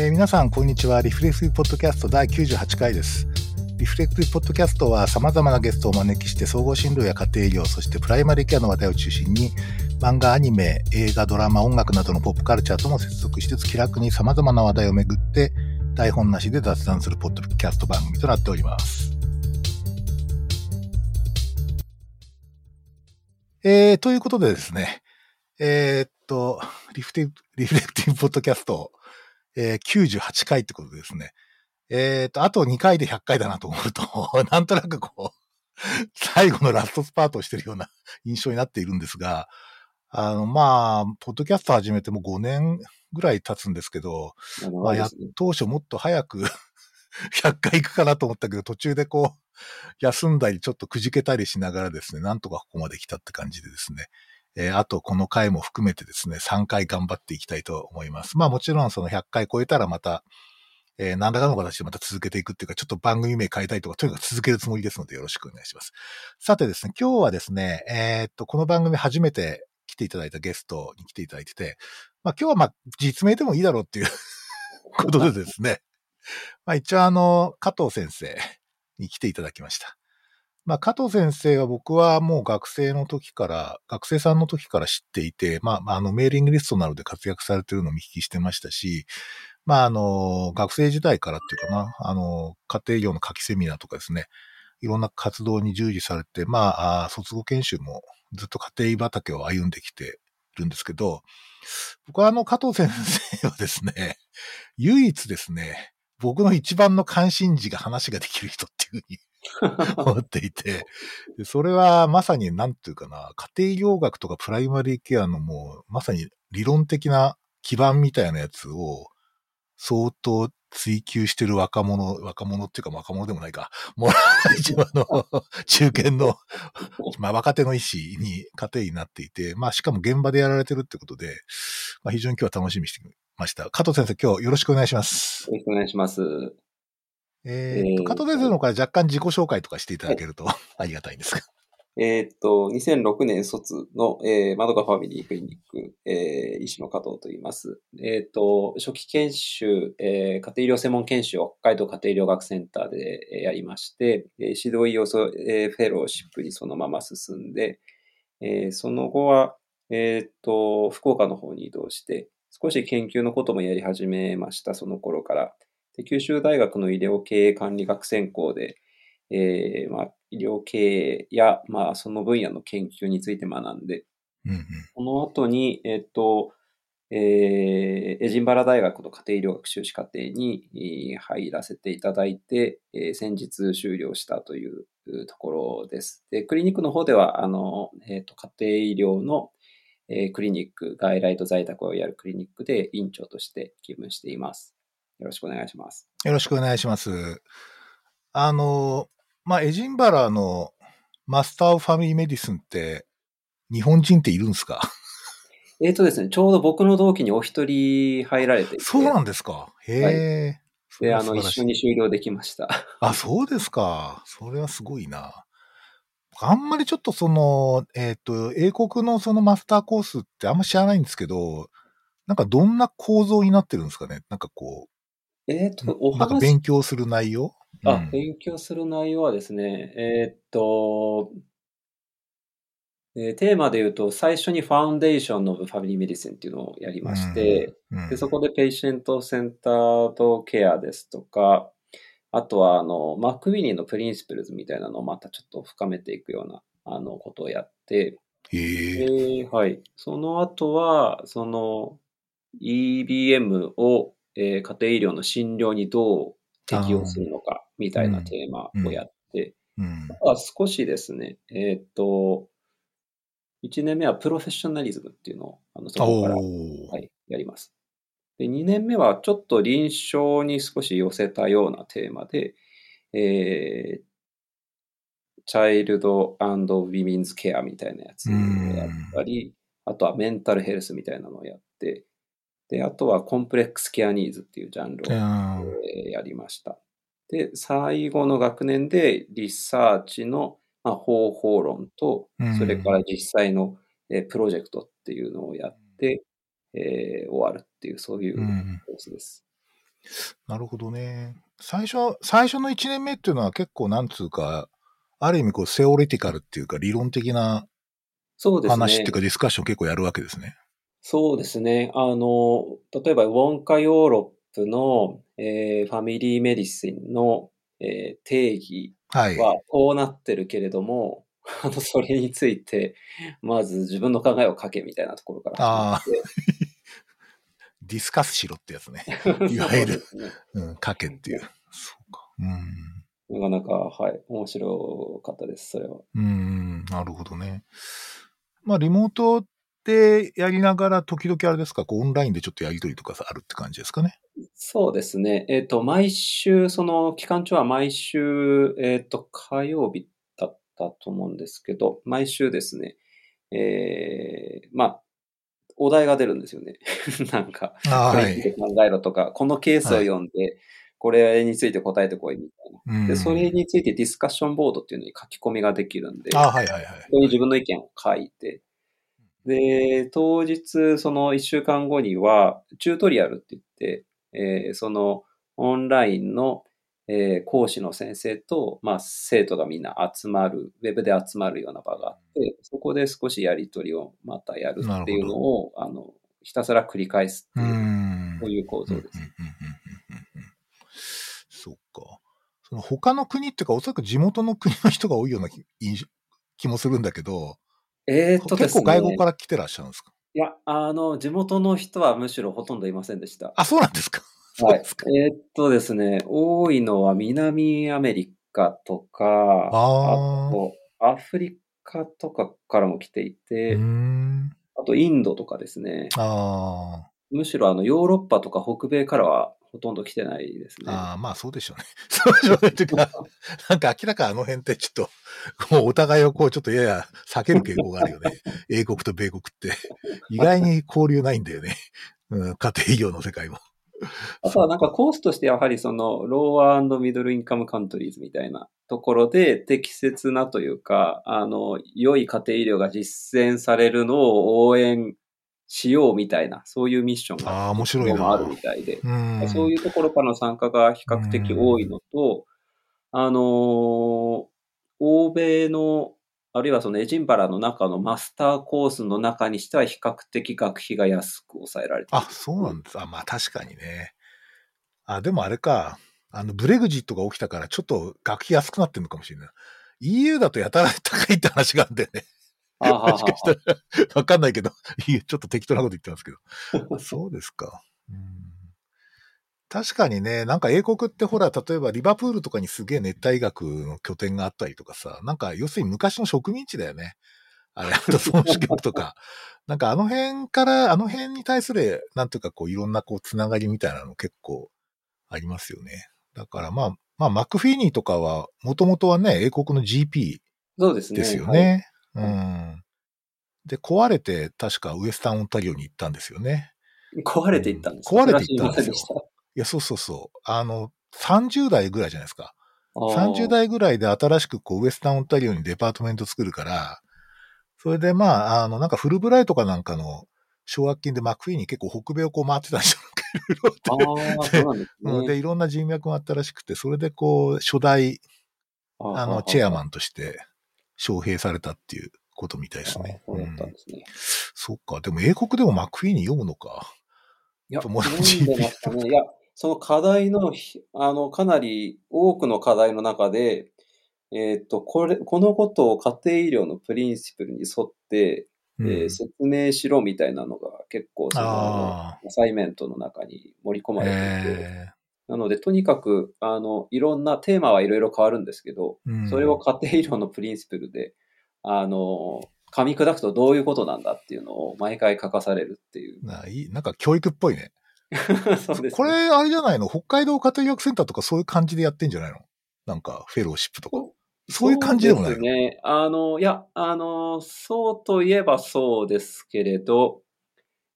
えー皆さん、こんにちは。リフレクティブポッドキャスト第98回です。リフレクティブポッドキャストは様々なゲストをお招きして総合診療や家庭医療、そしてプライマリーケアの話題を中心に漫画、アニメ、映画、ドラマ、音楽などのポップカルチャーとも接続して気楽に様々な話題をめぐって台本なしで雑談するポッドキャスト番組となっております。えー、ということでですね、えーっと、リフティブ、リフレクティブポッドキャスト、えー98回ってことでですね、えーっと、あと2回で100回だなと思うと、なんとなくこう、最後のラストスパートをしてるような印象になっているんですが、あの、まあ、ポッドキャスト始めても5年ぐらい経つんですけど、まあ、や当初もっと早く 100回行くかなと思ったけど、途中でこう、休んだり、ちょっとくじけたりしながらですね、なんとかここまで来たって感じでですね、えーあとこの回も含めてですね、3回頑張っていきたいと思います。まあもちろんその100回超えたらまた、えー何らかの形でまた続けていくっていうか、ちょっと番組名変えたいとか、とにかく続けるつもりですのでよろしくお願いします。さてですね、今日はですね、えーっと、この番組初めて来ていただいたゲストに来ていただいてて、まあ今日はまあ実名でもいいだろうっていう ことでですね、まあ一応あの、加藤先生に来ていただきました。まあ加藤先生は僕はもう学生の時から、学生さんの時から知っていて、まああのメーリングリストなどで活躍されてるのを見聞きしてましたし、まああの、学生時代からっていうかな、あの、家庭医療の夏季セミナーとかですね、いろんな活動に従事されて、まあ、卒業研修もずっと家庭畑を歩んできているんですけど、僕はあの加藤先生はですね、唯一ですね、僕の一番の関心事が話ができる人っていうふうに 思っていて、でそれはまさになんていうかな、家庭医療学とかプライマリーケアのもう、まさに理論的な基盤みたいなやつを相当追求してる若者、若者っていうか若者でもないか、もう一番の 中堅の、まあ若手の医師に家庭医になっていて、まあしかも現場でやられてるってことで、まあ非常に今日は楽しみにしてました。加藤先生今日よろしくお願いします。よろしくお願いします。えーっと、えー加藤先生のから若干自己紹介とかしていただけると ありがたいんですが。えーっと、2006年卒の、えー、マドカファミリークリニック、えー、医師の加藤と言います。えーっと、初期研修、えー、家庭医療専門研修を北海道家庭医療学センターでえーやりまして、えー指導医養素、えーフェローシップにそのまま進んで、えーその後は、えーっと、福岡の方に移動して、少し研究のこともやり始めました、その頃から。で九州大学の医療経営管理学専攻で、えーまあ、医療経営や、まあ、その分野の研究について学んで、うんうん。その後に、えっと、えーエジンバラ大学の家庭医療学修士課程にえー入らせていただいて、えー先日終了したというところです。で、クリニックの方では、あの、えっと、家庭医療の、えークリニック、外来と在宅をやるクリニックで院長として勤務しています。よろしくお願いします。よろしくお願いします。あの、まあ、エジンバラの Master of Family Medicine って、日本人っているんですか？えっ、とですね、ちょうど僕の同期にお一人入られていて、そうなんですか？へえ、それで、あの、一緒に終了できました。あ、そうですか。それはすごいな。あんまりちょっとその、えっ、と、英国のそのマスターコースってあんま知らないんですけど、なんかどんな構造になってるんですかね？なんかこえっ、と、おう、なんか話、勉強する内容？あ、うん。勉強する内容はですね、えっ、と、えーテーマで言うと、最初にファウンデーションのファミリーメディシンっていうのをやりまして、うん。で、そこでペイシェントセンタードケアですとか、あとは、あの、マックウィニーのプリンシプルズみたいなのをまたちょっと深めていくような、あの、ことをやって、へえ。で、はい。その後は、その EBM を、えー家庭医療の診療にどう適用するのか、みたいなテーマをやって、うん。あとは少しですね、えーっと、1年目はプロフェッショナリズムっていうのを、あのそこから、はい、やります。で、2年目はちょっと臨床に少し寄せたようなテーマで、えー、チャイルドウィミンズケアみたいなやつをやったり、あとはメンタルヘルスみたいなのをやって、で、あとはコンプレックスケアニーズっていうジャンルを、やりました。で、最後の学年でリサーチの、まあ、方法論とうん、それから実際の、えープロジェクトっていうのをやって、えー終わるっていう、そういううんコースです。なるほどね。最初、最初の1年目っていうのは結構なんつうか、ある意味こう、セオリティカルっていうか理論的な。話っていうかディスカッション結構やるわけですね。そうですね。あの、例えば、ウォンカヨーロップの、えーファミリーメディシンの、えー定義はい。はこうなってるけれども、あの、それについて、まず自分の考えを書けみたいなところから始まって。ディスカスしろってやつね。いわゆるねうん、書けっていう。そうか。うん。なかなか、はい、面白かったです、それは。うーん、なるほどね。まあ、リモートでやりながら、時々あれですか、こうオンラインでちょっとやりとりとかさあるって感じですかね？そうですね。えっ、と、毎週、その期間中は毎週、えっ、と、火曜日だったと思うんですけど、毎週ですね、えー、まあ、お題が出るんですよね。なんか、あこれについて考えろとか、このケースを読んで、これについて答えてこいみたいな。うんで、それについてディスカッションボードっていうのに書き込みができるんで、あはいはいはい。そこに自分の意見を書いて、で、当日、その1週間後には、チュートリアルって言って、えーそのオンラインの、えー講師の先生と、まあ、生徒がみんな集まる、ウェブで集まるような場があって、そこで少しやりとりをまたやるっていうのを、あの、ひたすら繰り返すってういう、ん。そういう構造です。そうか。その他の国っていうか、おそらく地元の国の人が多いような気印象気もするんだけど、えーっとですね。結構外国から来てらっしゃるんですか？いや、あの、地元の人はむしろほとんどいませんでした。あ、そうなんですか。はい。えーっとですね、多いのは南アメリカとか、あーとアフリカとかからも来ていて、ん。あとインドとかですね。ああ。むしろあのヨーロッパとか北米からはほとんど来てないですね。ああ、まあそうでしょうね。そうでしょうね。てか、なんか明らかあの辺ってちょっと、も うお互いをこうちょっとやや避ける傾向があるよね。英国と米国って。意外に交流ないんだよね。うん、家庭医療の世界も。あとはなんかコースとしてやはりそのローアーミドルインカムカントリーズみたいなところで適切なというか、あの、良い家庭医療が実践されるのを応援しようみたいな、そういうミッションがああ、面白いあるみたいで。うん。そういうところからの参加が比較的多いのと、あのー欧米の、あるいはそのエジンバラの中のマスターコースの中にしては比較的学費が安く抑えられて。あ、そうなんです。あ、まあ確かにね。あ、でもあれか。あの、ブレグジットが起きたからちょっと学費安くなってるのかもしれない。EU だとやたら高いって話があるんだよね。もしかしたら、わかんないけど、ちょっと適当なこと言ってますけど。そうですか。うん確かにね、なんか英国ってほら、例えばリバプールとかにすげえ熱帯医学の拠点があったりとかさ、なんか要するに昔の植民地だよね。あれ、あと孫子局とか。なんかあの辺から、あの辺に対する、なんていうかこういろんなこうつながりみたいなの結構ありますよね。だからまあ、まあマクフィーニーとかは、もともとはね、英国の GP そうですね。ですよはい。ね。はいうん。で、壊れて、確かウエスタンオンタリオに行ったんですよね。壊れていったんです壊れていったんですよいや、そうそうそう。あの、30代ぐらいじゃないですか。あー30代ぐらいで新しくこう、ウエスタンオンタリオにデパートメント作るから、それでまあ、あの、なんかフルブライトかなんかの奨学金でマクフィーに結構北米をこう回ってたんですよ。ああ、そうなんですうんで、ね。いろんな人脈があったらしくて、それでこう、初代、あの、チェアマンンとして招聘されたっていうことみたいですね。そうだったうんんですね。そっか。でも英国でもマクフィーに読むのか。いや、友読達んでましたね。いや、その課題のひ、あの、かなり多くの課題の中で、えっと、これ、このことを家庭医療のプリンシプルに沿って、うんえー説明しろみたいなのが結構その、あアサイメントの中に盛り込まれていて、えなので、とにかく、あの、いろんなテーマはいろいろ変わるんですけど、ーうんそれを家庭医療のプリンシプルで、あの、噛み砕くとどういうことなんだっていうのを毎回書かされるっていう。ないいなんか教育っぽいね。そうですねこれ、あれじゃないの？北海道家庭医学センターとかそういう感じでやってんじゃないの？なんか、フェローシップとか。そういう感じでもないそうですね。あの、いや、あの、そうといえばそうですけれど、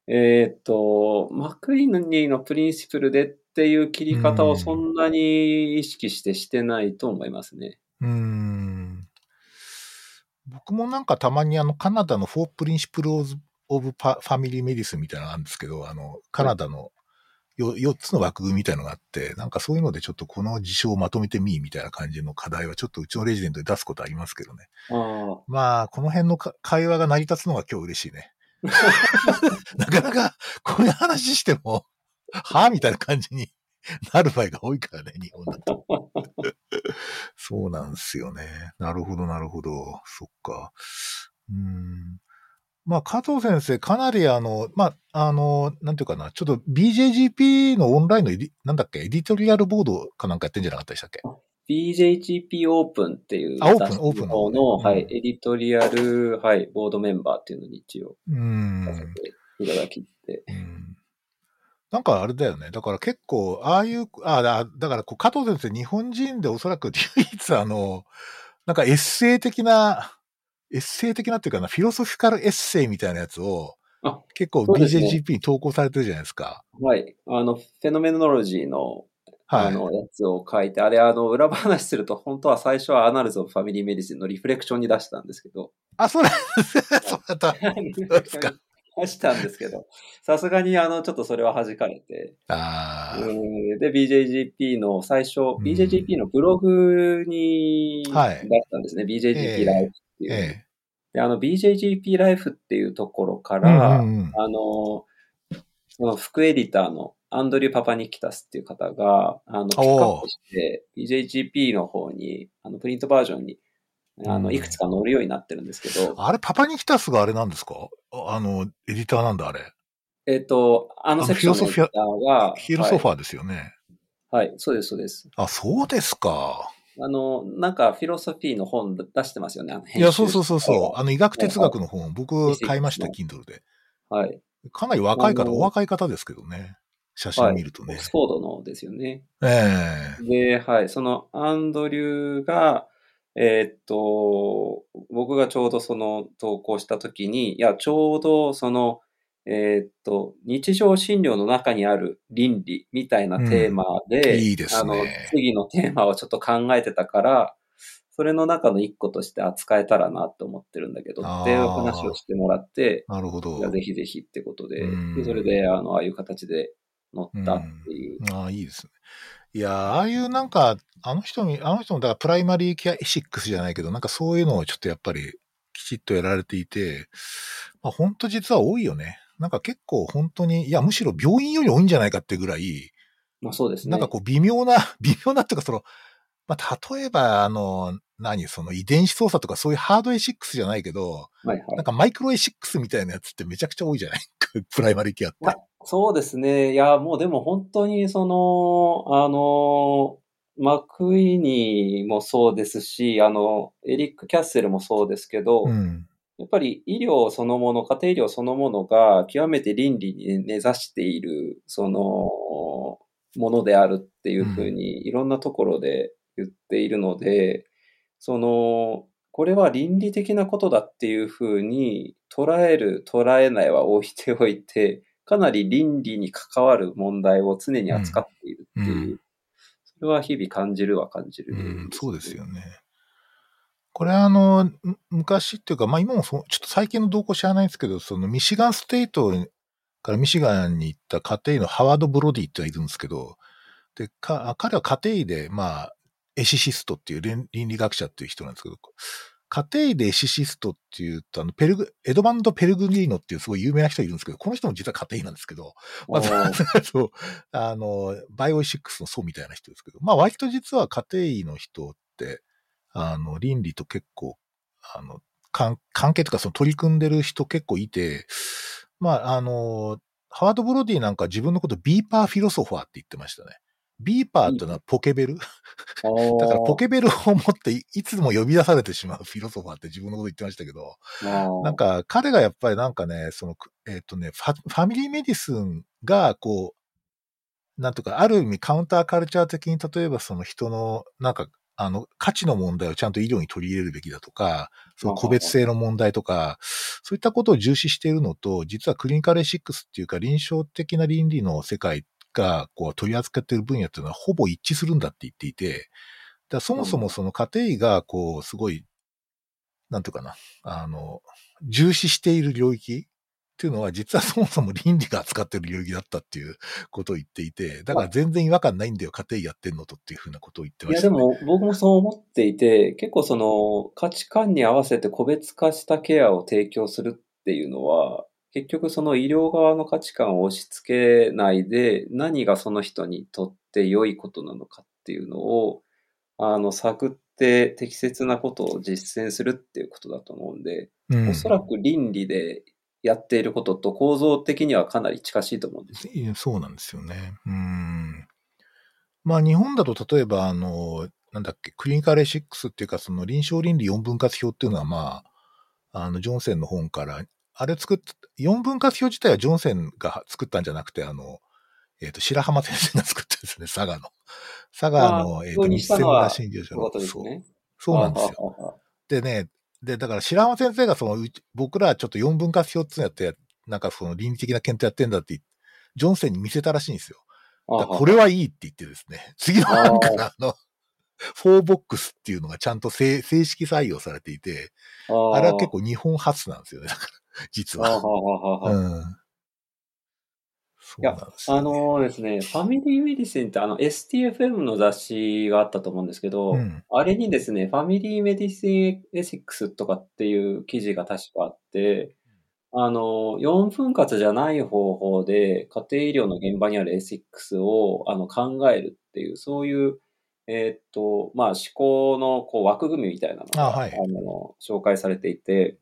えっ、と、マクイーニーのプリンシプルでっていう切り方をそんなに意識してしてないと思いますね。うーん。僕もなんかたまにあの、カナダの four principle of family medicine みたいなのがあるんですけど、あの、カナダのよ4つの枠組みみたいのがあって、なんかそういうのでちょっとこの事象をまとめてみみたいな感じの課題はちょっとうちのレジデントで出すことありますけどね。あまあ、この辺のか会話が成り立つのが今日嬉しいね。なかなかこういう話しても、は？ぁみたいな感じに なる場合が多いからね、日本だと。そうなんですよね。なるほど、なるほど。そっか。うん。まあ、加藤先生、かなりあの、まあ、あの、なんていうかな、ちょっと BJGP のオンラインの edi、なんだっけ、 editorial board かなんかやってんじゃなかったでしたっけ？ BJGP Open っていうあ Open Open のの方の、うんはい、 editorial、はい、 board member っていうのに一応うん。ていただきって。うんなんかあれだよね。だから結構、ああいう、あだだからこう加藤先生、日本人でおそらく唯一あの、なんかエッセイ的な、エッセイ的なっていうかな、 philosophical essay みたいなやつをあ、結構 BJGP に投稿されてるじゃないですか。はい。あの、 phenomenology の、はい。あの、やつを書いて、あれ、あの、裏話すると、本当は最初は Annals of Family Medicine の Reflection に出したんですけど、あ、そうなんです。そうだった。 Reflection に出したんですけど、さすがに、あの、ちょっとそれは弾かれて、ああ、うん。で、BJGP の最初、ん。BJGP のブログに出はいしたんですね。BJGP Life っていう。えで、あの、BJGP ライフっていうところかえ。ら、うんうんうん。あの、その副エディターのアンドリュー・パパニキタスっていう方が、あの、ピックアップして、BJGP の方に、あの、プリントバージョンに、あの、うんいくつか載るようになってるんですけど、あれ、パパニキタスがあれなんですか？ああの、エディターなんだ、あれ。えっと、あのセクションのエディターが、ヒロソファーですよね。はい、はい、そうです、そうです。あ、そうですか。あの、なんか、フィロソフィーの本出してますよね、あのいや、そうそうそうそう。あの、医学哲学の本、僕買いました、はい Kindle で。はい。かなり若い方、お若い方ですけどね。写真見るとねオッ。クスフォードのですよね。ええで、はい、そのアンドリューが、えーっと、僕がちょうどその投稿したときに、いや、ちょうどその、えーっと、日常診療の中にある倫理みたいなテーマで、うん。いいですね。あの、次のテーマをちょっと考えてたから、それの中の一個として扱えたらなと思ってるんだけど、っていう話をしてもらって、なるほど。ぜひぜひってことで、うん。でそれで、あの、ああいう形で乗ったっていう。ああ、いいですね。いや、ああいうなんか、あの人に、あの人も、だから primary care ethics じゃないけど、なんかそういうのをちょっとやっぱりきちっとやられていて、まあ本当実は多いよね。なんか結構本当に、いや、むしろ病院より多いんじゃないかってぐらい、まあそうですね。なんかこう微妙な、微妙なっていうかその、まあ例えばあの、何、その遺伝子操作とかそういうハードエシックスじゃないけど、はいはいなんかマイクロエシックスみたいなやつってめちゃくちゃ多いじゃない？プライマリーケアって。まあそうですね。いや、もうでも本当にその、あの、マクイニーもそうですし、あの、エリック・キャッセルもそうですけど、うん。やっぱり医療そのもの、家庭医療そのものが極めて倫理に根ざしている、その、ものであるっていうふうに、いろんなところで言っているので、その、これは倫理的なことだっていうふうに捉える、捉えないは置いておいて、かなり倫理に関わる問題を常に扱っているっていう、うんそれは日々感じるは感じる、うん、そうですよね。これあの、む昔っていうか、まあ今もそう、ちょっと最近の動向知らないんですけど、そのミシガンステイトからミシガンに行った家庭医のハワード・ブロディっているんですけど、で、か彼は家庭医で、まあ、エシシストっていう倫倫理学者っていう人なんですけど、家庭医でエシシストっていうと、あの、ペルグ、エドバンド・ペルグリーノっていうすごい有名な人いるんですけど、この人も実は家庭医なんですけど、まずあー、そう、あの、バイオエシックスの層みたいな人ですけど、まあ割と実は家庭医の人って、あの、倫理と結構、あの、関関係とかその取り組んでる人結構いて、まああの、ハワード・ブロディなんか自分のこと beeper philosopher って言ってましたね。 beeper ってのはポケベル？だからポケベルを持ってい いつも呼び出されてしまう philosopher って自分のこと言ってましたけど、なんか、彼がやっぱりなんかね、その、えっ、とね fa、family medicine が、こう、なんとか、ある意味カウンターカルチャー的に、例えばその人の、なんか、あの、価値の問題をちゃんと医療に取り入れるべきだとか、その個別性の問題とか、そういったことを重視しているのと、実はクリニカルエシックスっていうか、臨床的な倫理の世界が、こう、取り扱っている分野っていうのは、ほぼ一致するんだって言っていて、だそもそもその家庭医が、こう、すごい、なんていうかな、あの、重視している領域っっていうのは、実はそもそも倫理が扱ってる領域だったっていうことを言っていて、だから全然違和感ないんだよ、家庭やってんのとっていうふうなことを言ってました、ね、いや、でも僕もそう思っていて、結構その価値観に合わせて個別化したケアを提供するっていうのは、結局その医療側の価値観を押し付けないで、何がその人にとって良いことなのかっていうのを、あの、探って適切なことを実践するっていうことだと思うんで、うん、おそらく倫理でやっていることと構造的にはかなり近しいと思うんですよ。そうなんですよね。うん。まあ日本だと例えばあの、なんだっけ、クリニカルエシックスっていうかその臨床倫理4分割表っていうのはまあ、あの、ジョンセンの本から、あれ作っ、4分割表自体はジョンセンが作ったんじゃなくて、あの、えっ、ー、と、白浜先生が作ったんですね、佐賀の。佐賀の、えっ、ー、と、日専村診療所の。そう、そうなんですよ。でね、で、だから白浜先生がその、僕らちょっと4分割表ってやって、なんかその倫理的な検討やってんだって、ジョンセンに見せたらしいんですよ。これはいいって言ってですね、次の版からあの、 four box っていうのがちゃんと正式採用されていて、あれは結構日本初なんですよね、だから、実は。うん。いや、あのですね、 Family Medicine ってあの STFM の雑誌があったと思うんですけど、うん、あれにですね、 family medicine ethics とかっていう記事が確かあって、あの、4分割じゃない方法で家庭医療の現場にあるエシックスをあの考えるっていう、そういう、えー、っと、まあ、思考のこう枠組みみたいなのが、はい、あの紹介されていて、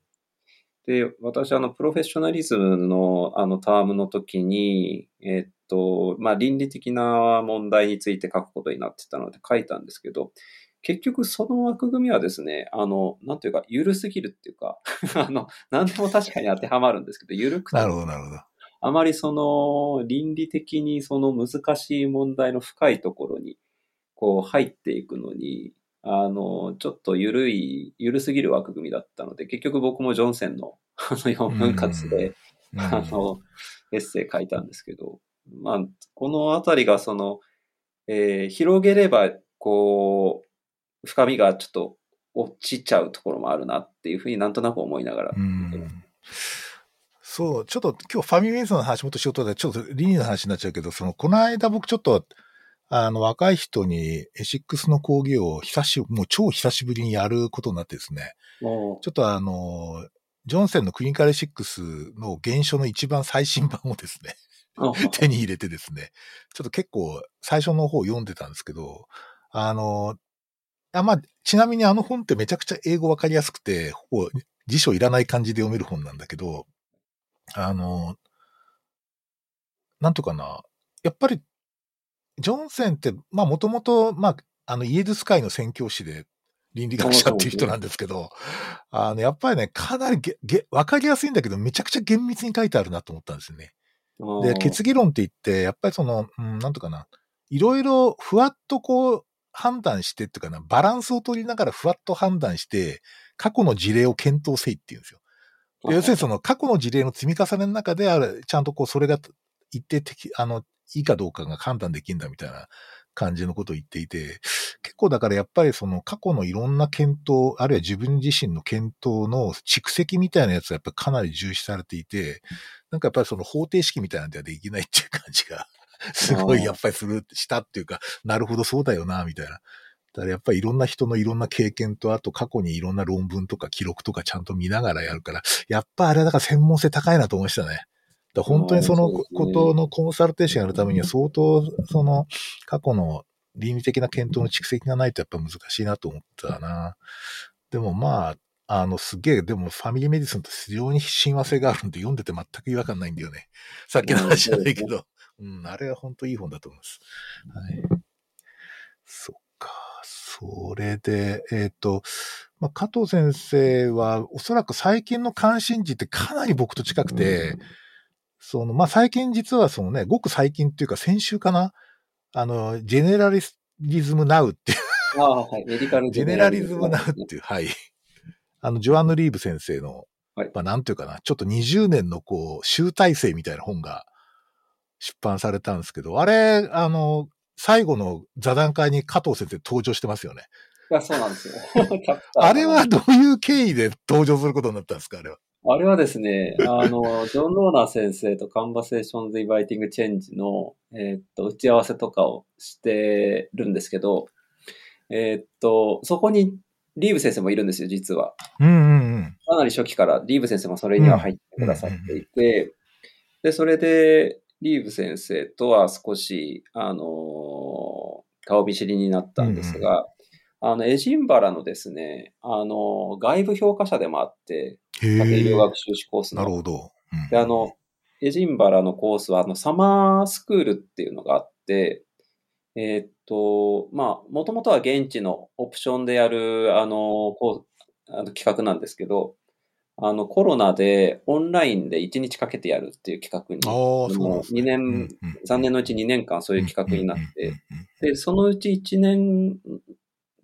で、私、あの、プロフェッショナリズムの、あの、タームの時に、えっと、まあ、倫理的な問題について書くことになってたので書いたんですけど、結局その枠組みはですね、あの、なんというか、緩すぎるっていうか、あの、何でも確かに当てはまるんですけど、緩くて。なるほど、なるほど。あまりその、倫理的にその難しい問題の深いところに、こう、入っていくのに、あの、ちょっと緩い、緩すぎる枠組みだったので、結局僕もジョンセンの あの4分割で、あの、エッセイ書いたんですけど、まあ、このあたりがその、えー、広げれば、こう、深みがちょっと落ちちゃうところもあるなっていうふうになんとなく思いながら。そう、ちょっと今日ファミリーメイズの話もっとしようとで、ちょっと倫理の話になっちゃうけど、その、この間僕ちょっと、あの、若い人にエシックスの講義を久しぶり、もう超久しぶりにやることになってですね。ちょっとあの、ジョンセンのクリニカルエシックスの現象の一番最新版をですね、手に入れてですね、ちょっと結構最初の方読んでたんですけど、あの、あまあ、ちなみにあの本ってめちゃくちゃ英語わかりやすくて、ほぼ辞書いらない感じで読める本なんだけど、あの、なんとかな、やっぱりジョンセンって、まあもともと、まあ、あの、イエズス会の宣教師で倫理学者っていう人なんですけど、あの、やっぱりね、かなりげ、げ、わかりやすいんだけど、めちゃくちゃ厳密に書いてあるなと思ったんですよね。で、決議論って言って、やっぱりその、うん、なんとかな、いろいろふわっとこう、判断してっていうかな、バランスを取りながらふわっと判断して、過去の事例を検討せいっていうんですよ。要するにその過去の事例の積み重ねの中である、ちゃんとこうそれが一定的、あの、いいかどうかが判断できるんだみたいな感じのことを言っていて、結構だからやっぱりその過去のいろんな検討、あるいは自分自身の検討の蓄積みたいなやつはやっぱりかなり重視されていて、なんかやっぱりその方程式みたいなんではできないっていう感じが、すごいやっぱりする、したっていうか、なるほどそうだよな、みたいな。だからやっぱりいろんな人のいろんな経験と、あと過去にいろんな論文とか記録とかちゃんと見ながらやるから、やっぱあれだから専門性高いなと思いましたね。だ本当にそのことのコンサルテーションやるためには相当その過去の倫理的な検討の蓄積がないとやっぱ難しいなと思ったな。でもまあ、あの、すげえ、でもファミリーメディスンって非常に親和性があるんで読んでて全く違和感ないんだよね。さっきの話じゃないけど。うん、あれは本当いい本だと思います。はい。そっか。それで、えっ、ー、と、まあ、加藤先生は、おそらく最近の関心事ってかなり僕と近くて、うんその、まあ、最近実はそのね、ごく最近っていうか先週かなあの、ジェネラリズムナウっていうああ、はい。メディカルジェネラリズムナウっていう、はい。あの、ジョアンヌ・リーブ先生の、はい、まあ、なんていうかな、ちょっと20年のこう、集大成みたいな本が出版されたんですけど、あれ、あの、最後の座談会に加藤先生登場してますよね。や、そうなんですよ。あれはどういう経緯で登場することになったんですかあれは？あれはですね、あの、ジョン・ローナー先生とカンバセーションズ・イバイティング・チェンジの、えー、っと、打ち合わせとかをしてるんですけど、えー、っと、そこにリーブ先生もいるんですよ、実は。うんうんうん。かなり初期からリーブ先生もそれには入ってくださっていて、で、それで、リーブ先生とは少し、あのー顔見知りになったんですが、あの、エジンバラのですね、あの、外部評価者でもあって、へ家庭医療え。学修士コースの。なるほど。うんで、あの、エジンバラのコースは、あの、サマースクールっていうのがあって、えーっと、まあ、もともとは現地のオプションでやる、あの、こう、あの企画なんですけど、あの、コロナでオンラインで1日かけてやるっていう企画に、ああ、そうなんですね。2年、うんうん3年のうち2年間そういう企画になって、うんで、そのうち1年、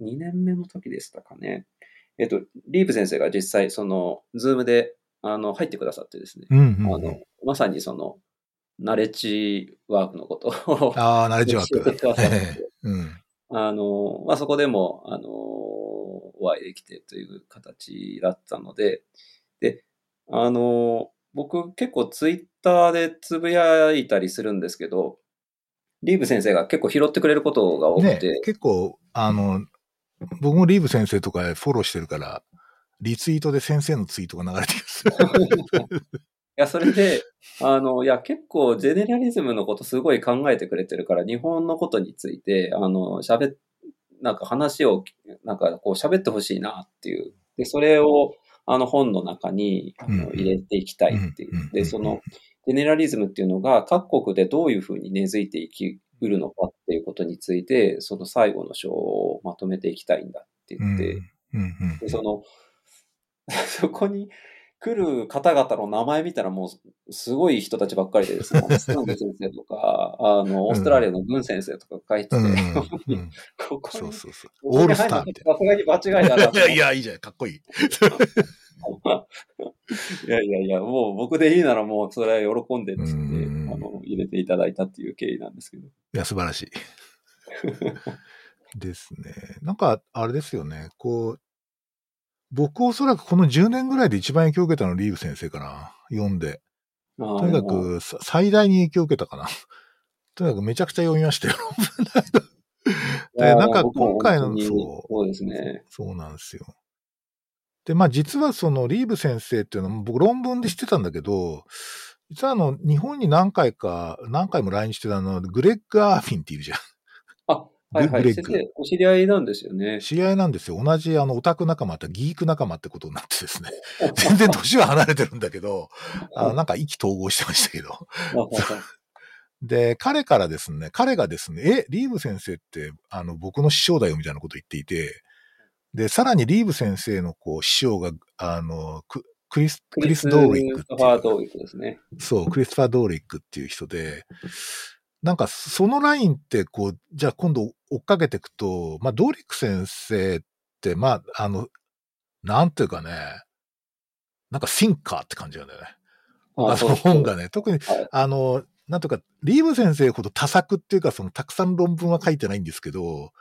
2年目の時でしたかね。えっと、リーブ先生が実際、その、ズームで、あの、入ってくださってですね。うんうんうんあの、まさにその、 knowledge work のことをああ、 knowledge work。うん。あの、まあ、そこでも、あの、お会いできてという形だったので、で、あの、僕結構ツイッターでつぶやいたりするんですけど、リーブ先生が結構拾ってくれることが多くねて、、結構、あの、僕もリーブ先生とかフォローしてるから、リツイートで先生のツイートが流れてきます。いや、それで、あの、いや、結構、ジェネラリズムのことすごい考えてくれてるから、日本のことについて、あの、喋っ、なんか話を、なんかこう喋ってほしいなっていう。で、それを、あの本の中にあのうん入れていきたいっていう。で、その、ジェネラリズムっていうのが各国でどういうふうに根付いていきうるのかっていうことについて、その最後の章をまとめていきたいんだってうん言って、うんうんで、その、そこに来る方々の名前見たらもうすごい人たちばっかりでですね、スタンド先生とか、あの、オーストラリアの軍先生とか書いてて、うんうんうん ここに、そうそうそう。ここにオールスターみたい入るのさすがに間違いだないや、いいじゃん。かっこいい。いやいやいや、もう僕でいいならもうそれは喜んでっつって、うんあの、入れていただいたっていう経緯なんですけど。いや、素晴らしい。ですね。なんか、あれですよね。こう、僕おそらくこの10年ぐらいで一番影響を受けたのはリーブ先生かな。読んで。ととにか、く、さ最大に影響を受けたかな。とにかくめちゃくちゃ読みましたよ。で、なんか今回の、そう。そう、そうですね。そうなんですよ。で、まあ実はそのリーブ先生っていうのも僕論文で知ってたんだけど、実はあの、日本に何回か、何回も来日してたあの、グレッグ・アーフィンっているじゃん。あ、はいはい。グレッグ先生、お知り合いなんですよね。知り合いなんですよ。同じあの、オタク仲間ってギーク仲間ってことになってですね。全然年は離れてるんだけど、あのなんか意気投合してましたけど。で、彼からですね、彼がですね、え、リーブ先生って、あの、僕の師匠だよみたいなことを言っていて、で、さらにリーブ先生のこう、師匠が、あの、ククリス、クリス・ドーリッククリストファー・ドーリックですね。そう、クリストファー・ドーリックっていう人で、なんかそのラインってこう、じゃあ今度追っかけていくと、まあドーリック先生って、まああの、なんていうかね、なんかシンカーって感じなんだよね。あの本がね、特に、はいあの、なんとか、リーブ先生ほど多作っていうか、そのたくさん論文は書いてないんですけど、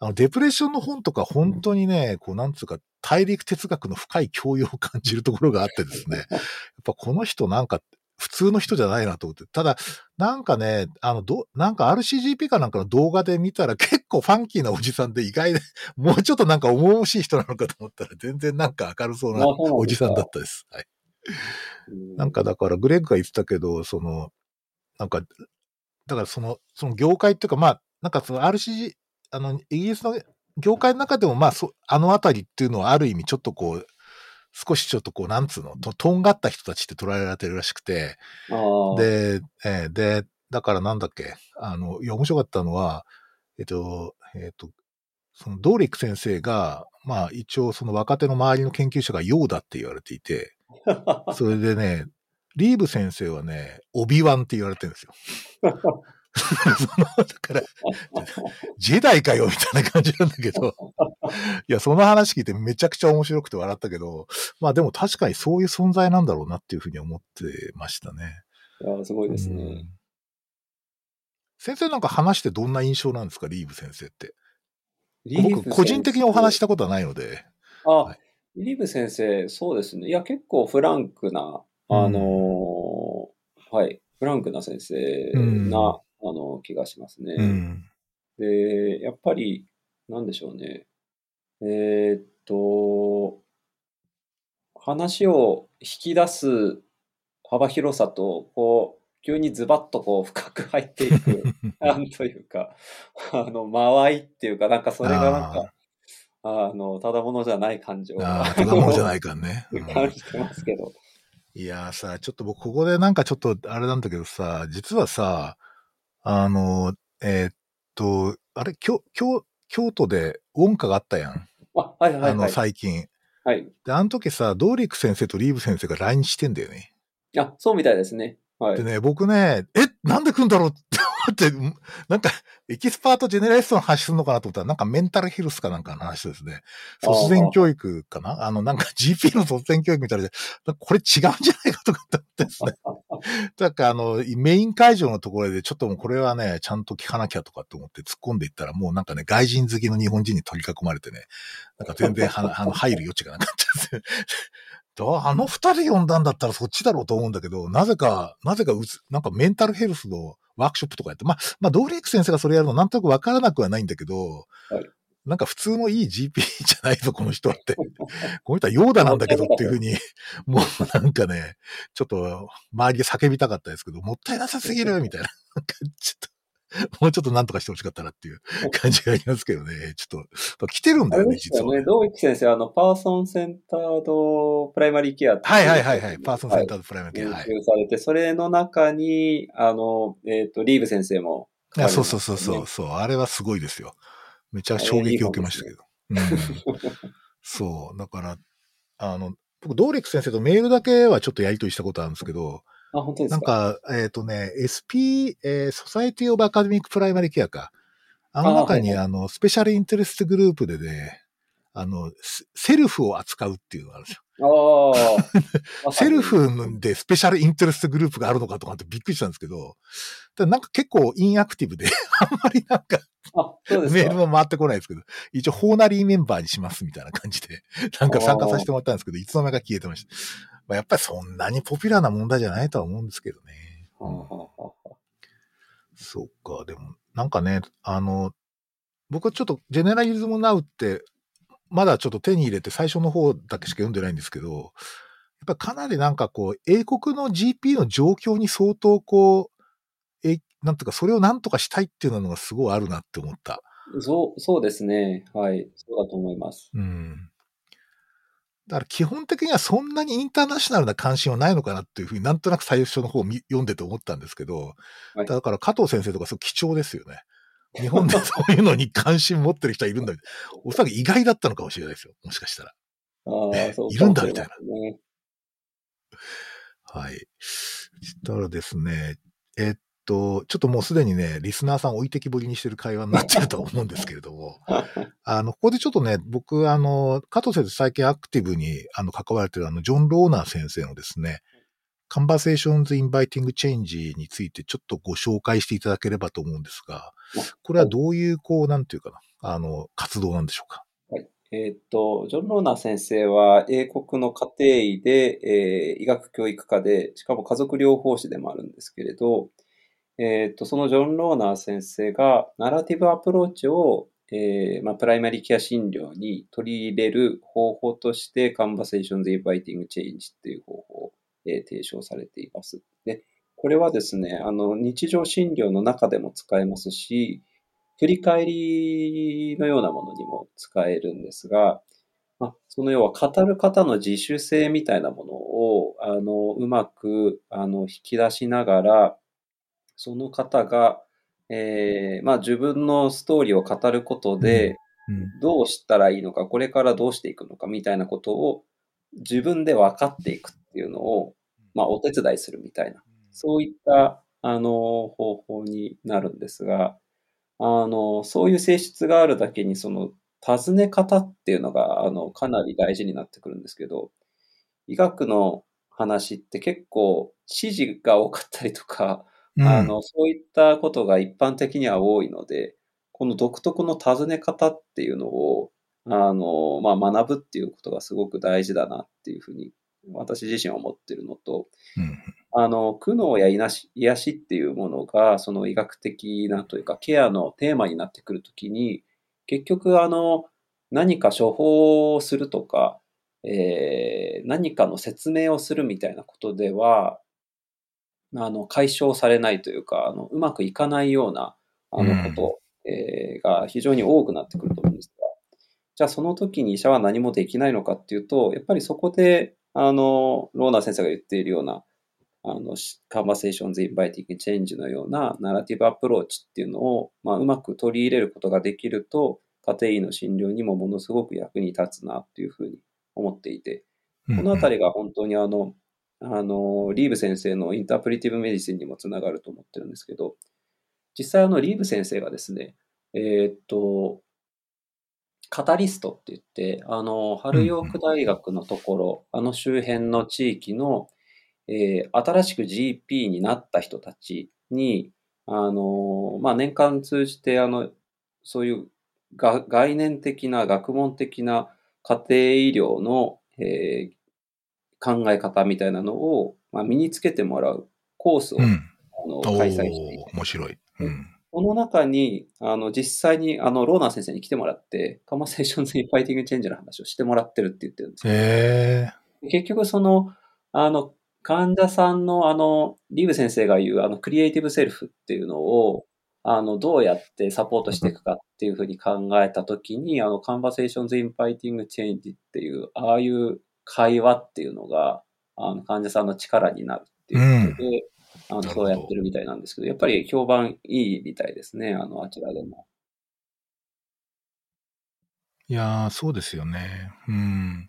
あの、デプレッションの本とか本当にね、こう、なんつうか、大陸哲学の深い教養を感じるところがあってですね、やっぱこの人なんか、普通の人じゃないなと思って。ただ、なんかね、あの、ど、なんか RCGP かなんかの動画で見たら結構ファンキーなおじさんで意外で、もうちょっとなんか重々しい人なのかと思ったら全然なんか明るそうなおじさんだったです。はい。うんなんかだから、グレッグが言ってたけど、その、なんか、だからその、その業界っていうか、まあ、なんかその RCG、あの、イギリスの業界の中でも、まあ、そあのあたりっていうのはある意味ちょっとこう、少しちょっとこう、なんつうの、ととんがった人たちって捉えられてるらしくて、で、えーで、だからなんだっけ、あの、いや、面白かったのは、えっと、えっと、そのドーリック先生が、まあ一応その若手の周りの研究者がヨーだって言われていて、それでね、リーブ先生はね、オビワンって言われてるんですよ。そのだから、ジェダイかよみたいな感じなんだけど、いや、その話聞いてめちゃくちゃ面白くて笑ったけど、まあでも確かにそういう存在なんだろうなっていうふうに思ってましたね。いやすごいですね。うん先生なんか話してどんな印象なんですか、リーブ先生って。僕、個人的にお話したことはないので。あ、はい、リーブ先生、そうですね。いや、結構フランクな、あのーうん、はい、フランクな先生な、うん、あの、気がしますね。うん、で、やっぱり、なんでしょうね。えー、っと、話を引き出す幅広さと、こう、急にズバッとこう 深く入っていく、なんというか、あの、間合いっていうか、なんかそれがなんか、あの、ただものじゃない感情が。ただものじゃない感ね。感じてますけど。いやさ、ちょっと僕ここでなんかちょっとあれなんだけどさ、実はさ、あの、えー、っと、あれ、京、京、京都で音歌があったやん。あ、はいはい、はい、あの、最近。はい。で、あの時さ、ドーリック先生とリーブ先生が来日してんだよね。あ、そうみたいですね。はい。でね、僕ね、え、なんで来んだろうって思って、なんか、 expert generalist 発表するのかなと思ったら、なんかメンタルヘルスかなんかの話ですね。卒前教育かな？あの、なんか GP の卒前教育みたいで、これ違うんじゃないかとかって思ってですね。だからあの、メイン会場のところで、ちょっともうこれはね、ちゃんと聞かなきゃとかって思って突っ込んでいったら、もうなんかね、外人好きの日本人に取り囲まれてね、なんか全然は、あの、入る余地がなかったですね。あの二人呼んだんだったらそっちだろうと思うんだけど、なぜか、なぜかうつ、なんかメンタルヘルスのワークショップとかやって、まあ、まあ、ドーリーク先生がそれやるのなんとなくわからなくはないんだけど、はい、なんか普通のいい GP じゃないぞ、この人って。この人はヨーダなんだけどっていうふうに、もうなんかね、ちょっと周りで叫びたかったですけど、もったいなさすぎるみたいな。ちょっと もうちょっとなんとかしてほしかったなっていう感じがありますけどね。ちょっと、来てるんだよね、実は。ね、ドーリック先生、あの、 Person-Centered Primary Care はいはいはいはい。 Person-Centered Primary Care。はい。研究されて、それの中に、あの、えっ、ー、と、リーブ先生も、ね、そうそうそうそう、そう。あれはすごいですよ。めちゃ衝撃を受けましたけど。うん、そう。だから、あの、僕、ドーリック先生とメールだけはちょっとやりとりしたことあるんですけど、あ、本当ですか？なんか、えっ、ー、とね、SP、えー、 Society of Academic Primary Care か。あの中に、あはいはい、あの、 special interest group でね、あの、 self を扱うっていうのがあるんですよ。self で special interest group があるのかとかってびっくりしたんですけど、なんか結構 inactive で、あんまりなんか、メールも回ってこないですけど、一応 honorary member にしますみたいな感じで、なんか参加させてもらったんですけど、いつの間にか消えてました。まあ、やっぱりそんなにポピュラーな問題じゃないとは思うんですけどね。うん、そっか、でも、なんかね、あの、僕はちょっとジェネラリズムナウって、まだちょっと手に入れて最初の方だけしか読んでないんですけど、やっぱかなりなんかこう、英国の GP の状況に相当こう、え、なんとかそれをなんとかしたいっていうのがすごいあるなって思った。そう、そうですね。はい。そうだと思います。うん。だから基本的にはそんなにインターナショナルな関心はないのかなっていうふうになんとなく最初の方を読んでて思ったんですけど、はい、だから加藤先生とかすご貴重ですよね。日本でそういうのに関心持ってる人はいるんだ おそらく意外だったのかもしれないですよ。もしかしたら。あいるんだみたいな。はい。したらですね、えっと、ちょっともうすでにね、リスナーさん置いてきぼりにしてる会話になってると思うんですけれども、あの、ここでちょっとね、僕、あの、加藤先生最近アクティブにあの関われてるあの、ジョン・ローナー先生のですね、Conversations Inviting Change についてちょっとご紹介していただければと思うんですが、これはどういう、こう、なんていうかな、あの、活動なんでしょうか？はい。えー、っと、ジョン・ローナー先生は英国の家庭医で、えー、医学教育家で、しかも家族療法士でもあるんですけれど、えっ、ー、と、そのジョン・ローナー先生が、 narrative approach を、えー、まあ、プライマリケア診療に取り入れる方法として、 Conversations Inviting Change っていう方法を、えー、提唱されています。で、これはですね、あの、日常診療の中でも使えますし、振り返りのようなものにも使えるんですが、まあ、その要は語る方の自主性みたいなものを、あの、うまく、あの、引き出しながら、その方が、えー、まあ自分のストーリーを語ることで、どうしたらいいのか、これからどうしていくのかみたいなことを自分で分かっていくっていうのを、まあお手伝いするみたいな、そういったあの方法になるんですが、あの、そういう性質があるだけに、その、尋ね方っていうのが、あの、かなり大事になってくるんですけど、医学の話って結構指示が多かったりとか、あの、そういったことが一般的には多いので、この独特の尋ね方っていうのを、あの、まあ、学ぶっていうことがすごく大事だなっていうふうに、私自身は思ってるのと、うん。あの、苦悩や癒し癒しっていうものが、その医学的なというか、ケアのテーマになってくるときに、結局、あの、何か処方をするとか、えー何かの説明をするみたいなことでは、あの、解消されないというか、あの、うまくいかないような、あの、こと、えーが非常に多くなってくると思うんですが、じゃあその時に医者は何もできないのかっていうと、やっぱりそこで、あの、ローナー先生が言っているような、あの、conversations inviting change のようなナラティブアプローチっていうのを、まあ、うまく取り入れることができると、家庭医の診療にもものすごく役に立つなっていうふうに思っていて、うん。このあたりが本当にあの、あの、リーブ先生のインタープリティブメディシンにもつながると思ってるんですけど、実際あの、リーブ先生がですね、えーっと、カタリストって言って、あの、ハルヨーク大学のところ、あの周辺の地域の、えー新しく GP になった人たちに、あの、まあ、年間通じて、あの、そういうが概念的な、学問的な家庭医療の、えー考え方みたいなのを、まあ、身につけてもらうコースを、うん。あのお開催していてー、面白い。うん。この中に、あの、実際に、あの、ローナー先生に来てもらって、 Conversations Inviting Change の話をしてもらってるって言ってるんですよ。結局、その、あの、患者さんの、あの、リーブ先生が言う、あの、 creative self っていうのを、あの、どうやってサポートしていくかっていうふうに考えたときに、あの、 Conversations Inviting Change っていう、ああいう会話っていうのが、あの、患者さんの力になるっていうことで、あの、なるほどそうやってるみたいなんですけど、やっぱり評判いいみたいですね、あの、あちらでも。いやー、そうですよね。うん。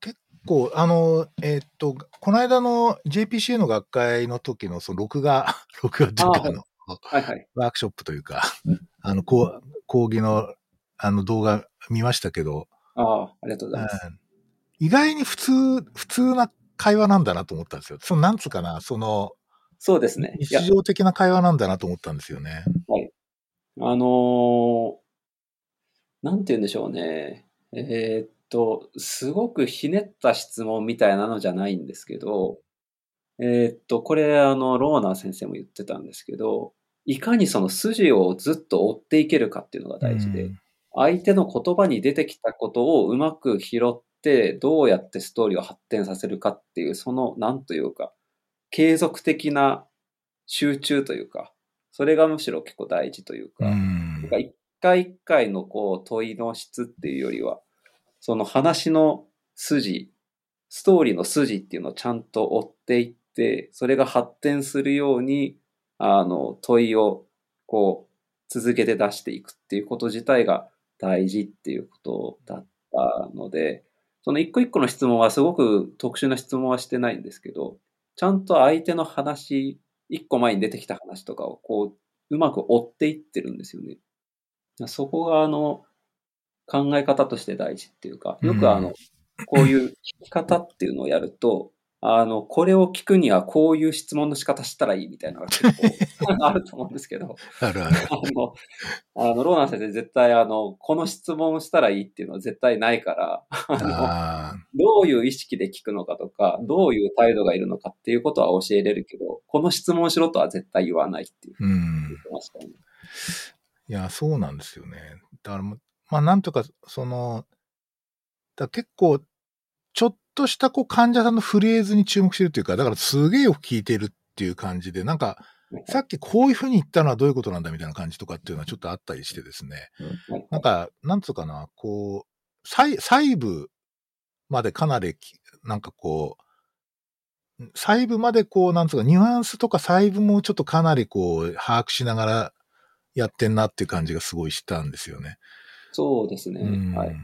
結構、あの、えーっと、この間の JPCA の学会の時の、その録画、録画っていうか、あの、はいはい。ワークショップというか、あの、こう、講義の、あの動画見ましたけど、ああ、ありがとうございます。うん意外に普通、普通な会話なんだなと思ったんですよ。その、なんつうかな、その、そうですね。日、常的な会話なんだなと思ったんですよね。あのーなんて言うんでしょうね。えーっと、すごくひねった質問みたいなのじゃないんですけど、えーっと、これ、あの、ローナー先生も言ってたんですけど、いかにその筋をずっと追っていけるかっていうのが大事で、うん相手の言葉に出てきたことをうまく拾って、どうやってストーリーを発展させるかっていう、その、なんというか、継続的な集中というか、それがむしろ結構大事というか、一回一回のこう問いの質っていうよりは、その話の筋、ストーリーの筋っていうのをちゃんと追っていって、それが発展するように、あの、問いをこう続けて出していくっていうこと自体が大事っていうことだったので、その一個一個の質問はすごく特殊な質問はしてないんですけど、ちゃんと相手の話、一個前に出てきた話とかをこう、うまく追っていってるんですよね。そこがあの、考え方として大事っていうか、よくあの、こういう聞き方っていうのをやると、あの、これを聞くにはこういう質問の仕方したらいいみたいなのが結構 あると思うんですけど、あるある。あの、あの、ローナー先生絶対あの、この質問をしたらいいっていうのは絶対ないから、あの、あどういう意識で聞くのかとか、どういう態度がいるのかっていうことは教えれるけど、この質問をしろとは絶対言わないっていううね。いや、そうなんですよね。だからもう、まあ、なんとか、その、だ結構、ちょっとしたこう患者さんのフレーズに注目してるというか、だからすげえよく聞いてるっていう感じで、なんか、さっきこういうふうに言ったのはどういうことなんだみたいな感じとかっていうのはちょっとあったりしてですね。はいなんか、なんつうかな、こう、細細部までかなりき、なんかこう、細部までこう、なんつうか、ニュアンスとか細部もちょっとかなりこう、把握しながらやってんなっていう感じがすごいしたんですよね。そうですね。うんはい。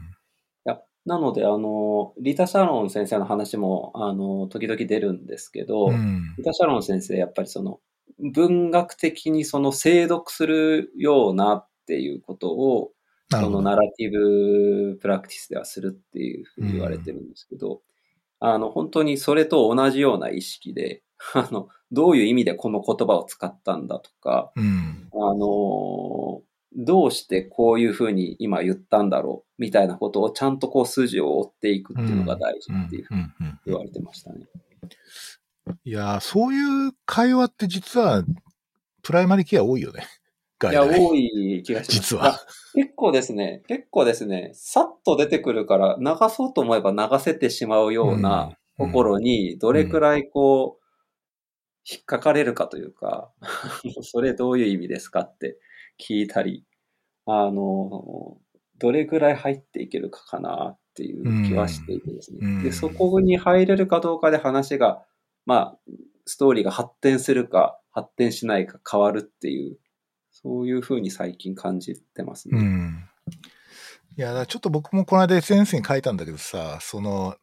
なので、あの、リタ・シャロン先生の話も、あの、時々出るんですけど、うんリタ・シャロン先生、やっぱりその、文学的にその精読するようなっていうことを、その。ナラティブプラクティスではするっていうふうに言われてるんですけど、あの、本当にそれと同じような意識で、あの、どういう意味でこの言葉を使ったんだとか、うん。あの、どうしてこういうふうに今言ったんだろうみたいなことをちゃんとこう筋を追っていくっていうのが大事っていうふうに言われてましたね。いやー、そういう会話って実は、プライマリケア多いよね。いや、多い気がします。実は。結構ですね、結構ですね、さっと出てくるから流そうと思えば流せてしまうようなところに、どれくらいこう、引っかかれるかというか、それどういう意味ですかって聞いたり、あの、どれくらい入っていけるかかなっていう気はしていてですね。で、そこに入れるかどうかで話が、まあ、ストーリーが発展するか、発展しないか変わるっていう、そういうふうに最近感じてますね。うん。いや、ちょっと僕もこの間 SNS に書いたんだけどさ、その、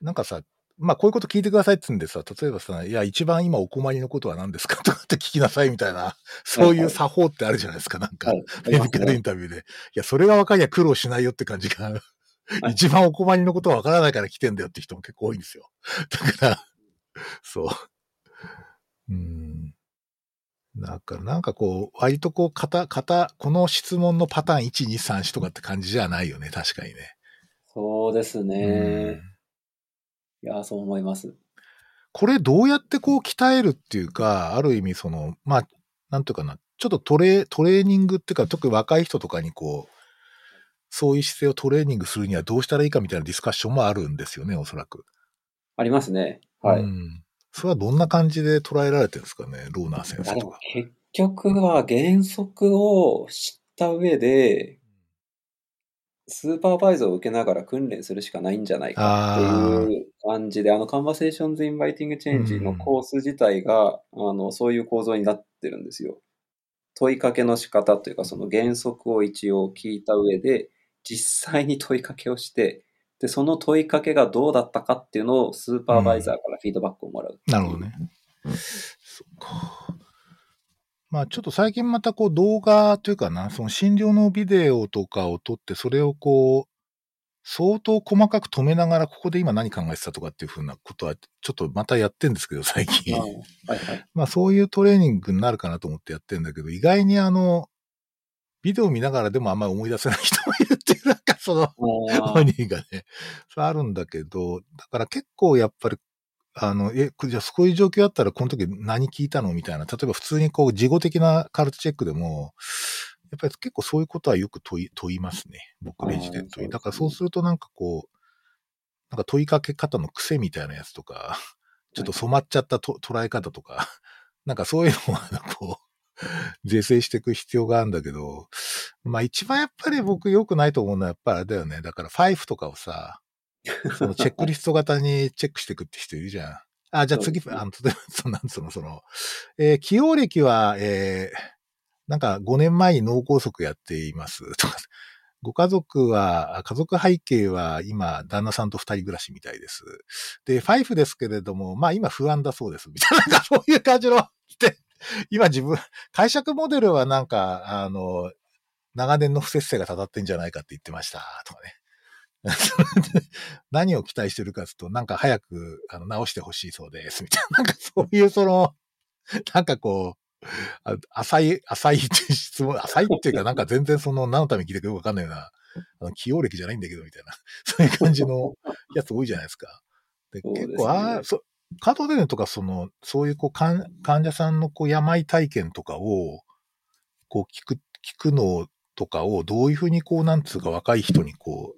なんかさ、まあこういうこと聞いてくださいって言うんでさ、例えばさ、いや、一番今お困りのことは何ですかとかって聞きなさいみたいな、そういう作法ってあるじゃないですか、なんか、メディカルインタビューで。いや、それが分かりゃ苦労しないよって感じが、一番お困りのことは分からないから来てんだよって人も結構多いんですよ。だから、そう。うん。なんか、なんかこう、割とこう、型、型、この質問のパターン1、2、3、4とかって感じじゃないよね、確かにね。そうですね。いや、そう思います。これどうやってこう鍛えるっていうか、ある意味その、まあ、なんていうかな、ちょっとトレトレーニングっていうか、特に若い人とかにこう、そういう姿勢をトレーニングするにはどうしたらいいかみたいなディスカッションもあるんですよね、おそらく。ありますね。はい。うん。それはどんな感じで捉えられてるんですかね、ローナー先生とか。結局は原則を知った上で、スーパーバイザーを受けながら訓練するしかないんじゃないかっていう感じで、あの、 Conversations Inviting Change のコース自体が、あの、そういう構造になってるんですよ。問いかけの仕方というか、その原則を一応聞いた上で、実際に問いかけをして、で、その問いかけがどうだったかっていうのをスーパーバイザーからフィードバックをもらう、うん、なるほどね。そっか。まあちょっと最近またこう動画というかな、その診療のビデオとかを撮って、それをこう、相当細かく止めながら、ここで今何考えてたとかっていうふうなことは、ちょっとまたやってんですけど、最近。はいはい、まあそういうトレーニングになるかなと思ってやってんだけど、意外にあの、ビデオ見ながらでもあんまり思い出せない人もいるっていう、なんかその、本人がね、それあるんだけど、だから結構やっぱりあの、え、じゃあそういう状況あったらこの時何聞いたの？みたいな。例えば普通にこう、事後的なカルトチェックでも、やっぱり結構そういうことはよく問い、問いますね。僕レジで問い。だからそうするとなんかこう、なんか問いかけ方の癖みたいなやつとか、ちょっと染まっちゃったと捉え方とか、なんかそういうのをこう、是正していく必要があるんだけど、まあ一番やっぱり僕良くないと思うのはやっぱりあれだよね。だからファイフとかをさ、そのチェックリスト型にチェックしていくって人いるじゃん。あ、じゃあ次、あの、例えば、そなんつうの、その、えー、起用歴は、えー、なんか5年前に脳梗塞やっていますとか、ご家族は、家族背景は今、旦那さんと二人暮らしみたいです。で、ファイフですけれども、まあ今不安だそうです。みたいな、なんかそういう感じの、で、今自分、解釈モデルはなんか、あの、長年の不節制がたたってんじゃないかって言ってました、とかね。何を期待してるかというと、なんか早くあの直してほしいそうです、みたいな。なんかそういうその、なんかこう、浅い、浅いって質問、浅いっていうかなんか全然その何のために聞いてるかよくわかんないような、あの起用歴じゃないんだけど、みたいな。そういう感じのやつ多いじゃないですか。で、ね、結構、ああ、そ、カートデネとかその、そういうこう患者さんのこう病体験とかを、こう聞く、聞くのとかをどういうふうにこう、なんつうか若い人にこう、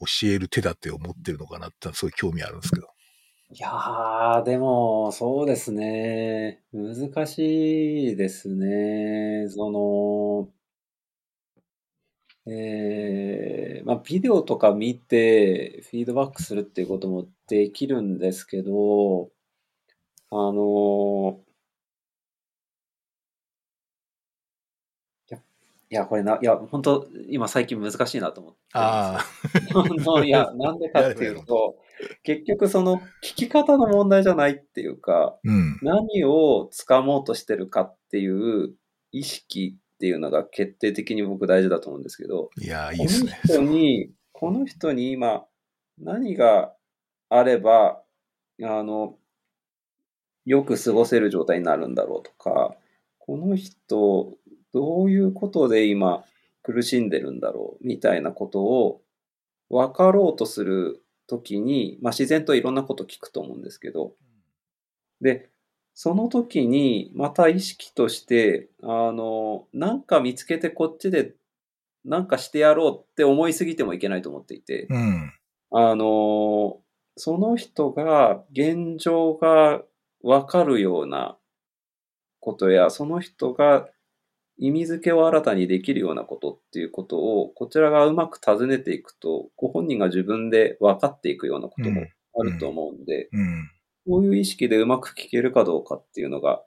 教える手立てを持ってるのかなってすごい興味あるんですけど。いやー、でも、そうですね。難しいですね。その、えー、まあ、ビデオとか見て、フィードバックするっていうこともできるんですけど、あの、いや、これな、いや、本当今最近難しいなと思って。ああ。いや、なんでかっていうと、結局その聞き方の問題じゃないっていうか、うん、何を掴もうとしてるかっていう意識っていうのが決定的に僕大事だと思うんですけど、いや、いいですね。この人に、この人に今何があれば、あの、よく過ごせる状態になるんだろうとか、この人どういうことで今苦しんでるんだろうみたいなことを分かろうとするときに、まあ、自然といろんなこと聞くと思うんですけど、で、その時にまた意識として、あの、なんか見つけてこっちでなんかしてやろうって思いすぎてもいけないと思っていて、うん。あの、その人が現状がわかるようなことや、その人が意味付けを新たにできるようなことっていうことを、こちらがうまく尋ねていくと、ご本人が自分で分かっていくようなこともあると思うんで、うん。こういう意識でうまく聞けるかどうかっていうのが、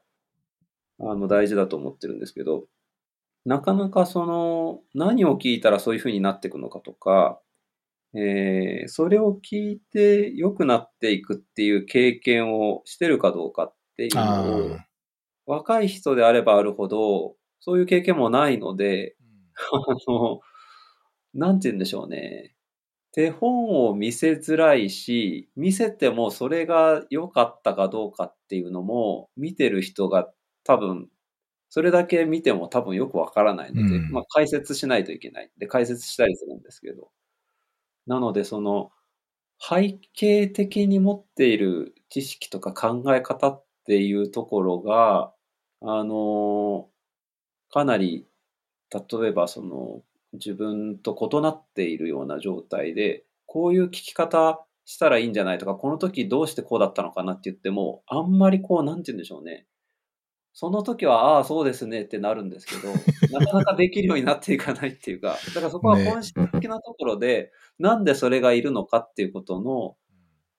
あの、大事だと思ってるんですけど、なかなかその、何を聞いたらそういうふうになっていくのかとか、えー、それを聞いて良くなっていくっていう経験をしてるかどうかっていうのを、若い人であればあるほど、そういう経験もないので、あの、なんて言うんでしょうね。手本を見せづらいし、見せてもそれが良かったかどうかっていうのも、見てる人が多分、それだけ見ても多分よくわからないので、うん、まあ解説しないといけない。で、解説したりするんですけど。なので、その、背景的に持っている知識とか考え方っていうところが、あの、かなり、例えばその、自分と異なっているような状態で、こういう聞き方したらいいんじゃないとか、この時どうしてこうだったのかなって言っても、あんまりこう、なんて言うんでしょうね。その時は、ああ、そうですねってなるんですけど、なかなかできるようになっていかないっていうか、だからそこは本質的なところで、ね、なんでそれがいるのかっていうことの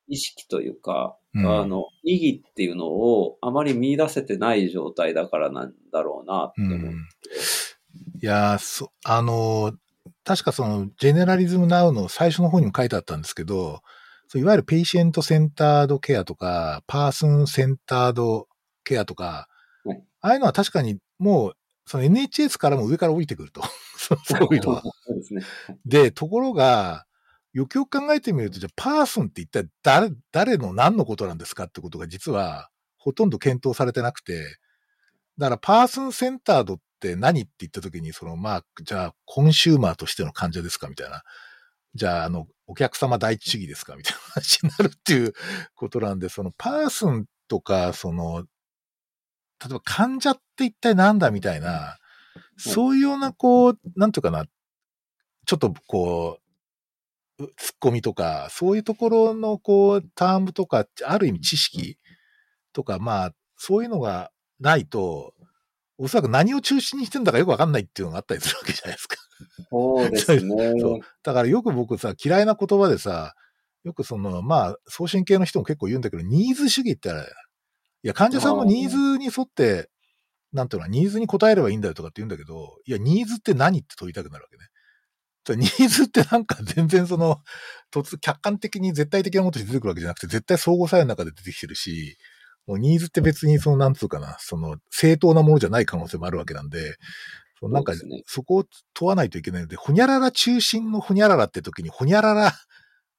意識というか、うん、あの、意義っていうのをあまり見出せてない状態だからなんだろうなって思って。うんいやそ、あの、確かその、ジェネラリズムナウの最初の方にも書いてあったんですけど、いわゆるペイシェントセンタードケアとか、パーソンセンタードケアとか、はい、ああいうのは確かにもう、その NHS からも上から降りてくると。そういうのは。そうですね。で、ところが、よくよく考えてみると、じゃあ、パーソンって一体誰、誰の何のことなんですかってことが実は、ほとんど検討されてなくて、だから、パーソンセンタードって何って言った時に、その、まあ、じゃあ、コンシューマーとしての患者ですかみたいな。じゃあ、あの、お客様第一主義ですかみたいな話になるっていうことなんで、その、パーソンとか、その、例えば患者って一体なんだみたいな、そういうような、こう、なんていうかな、ちょっとこう、ツッコミとか、そういうところの、こう、タームとか、ある意味知識とか、まあ、そういうのがないと、おそらく何を中心にしてんだかよくわかんないっていうのがあったりするわけじゃないですか。そうですね。そう。だからよく僕さ、嫌いな言葉でさ、よくその、まあ、送信系の人も結構言うんだけど、ニーズ主義ってあれ、いや、患者さんもニーズに沿って、なんていうの、ニーズに応えればいいんだよとかって言うんだけど、いや、ニーズって何って問いたくなるわけね。ニーズってなんか全然その、突、客観的に絶対的なことで出てくるわけじゃなくて、絶対相互作用の中で出てきてるし、もうニーズって別にその、なんつうかな、その、正当なものじゃない可能性もあるわけなんで、そのなんか、そこを問わないといけないので、ほにゃらら中心のほにゃららって時に、ほにゃらら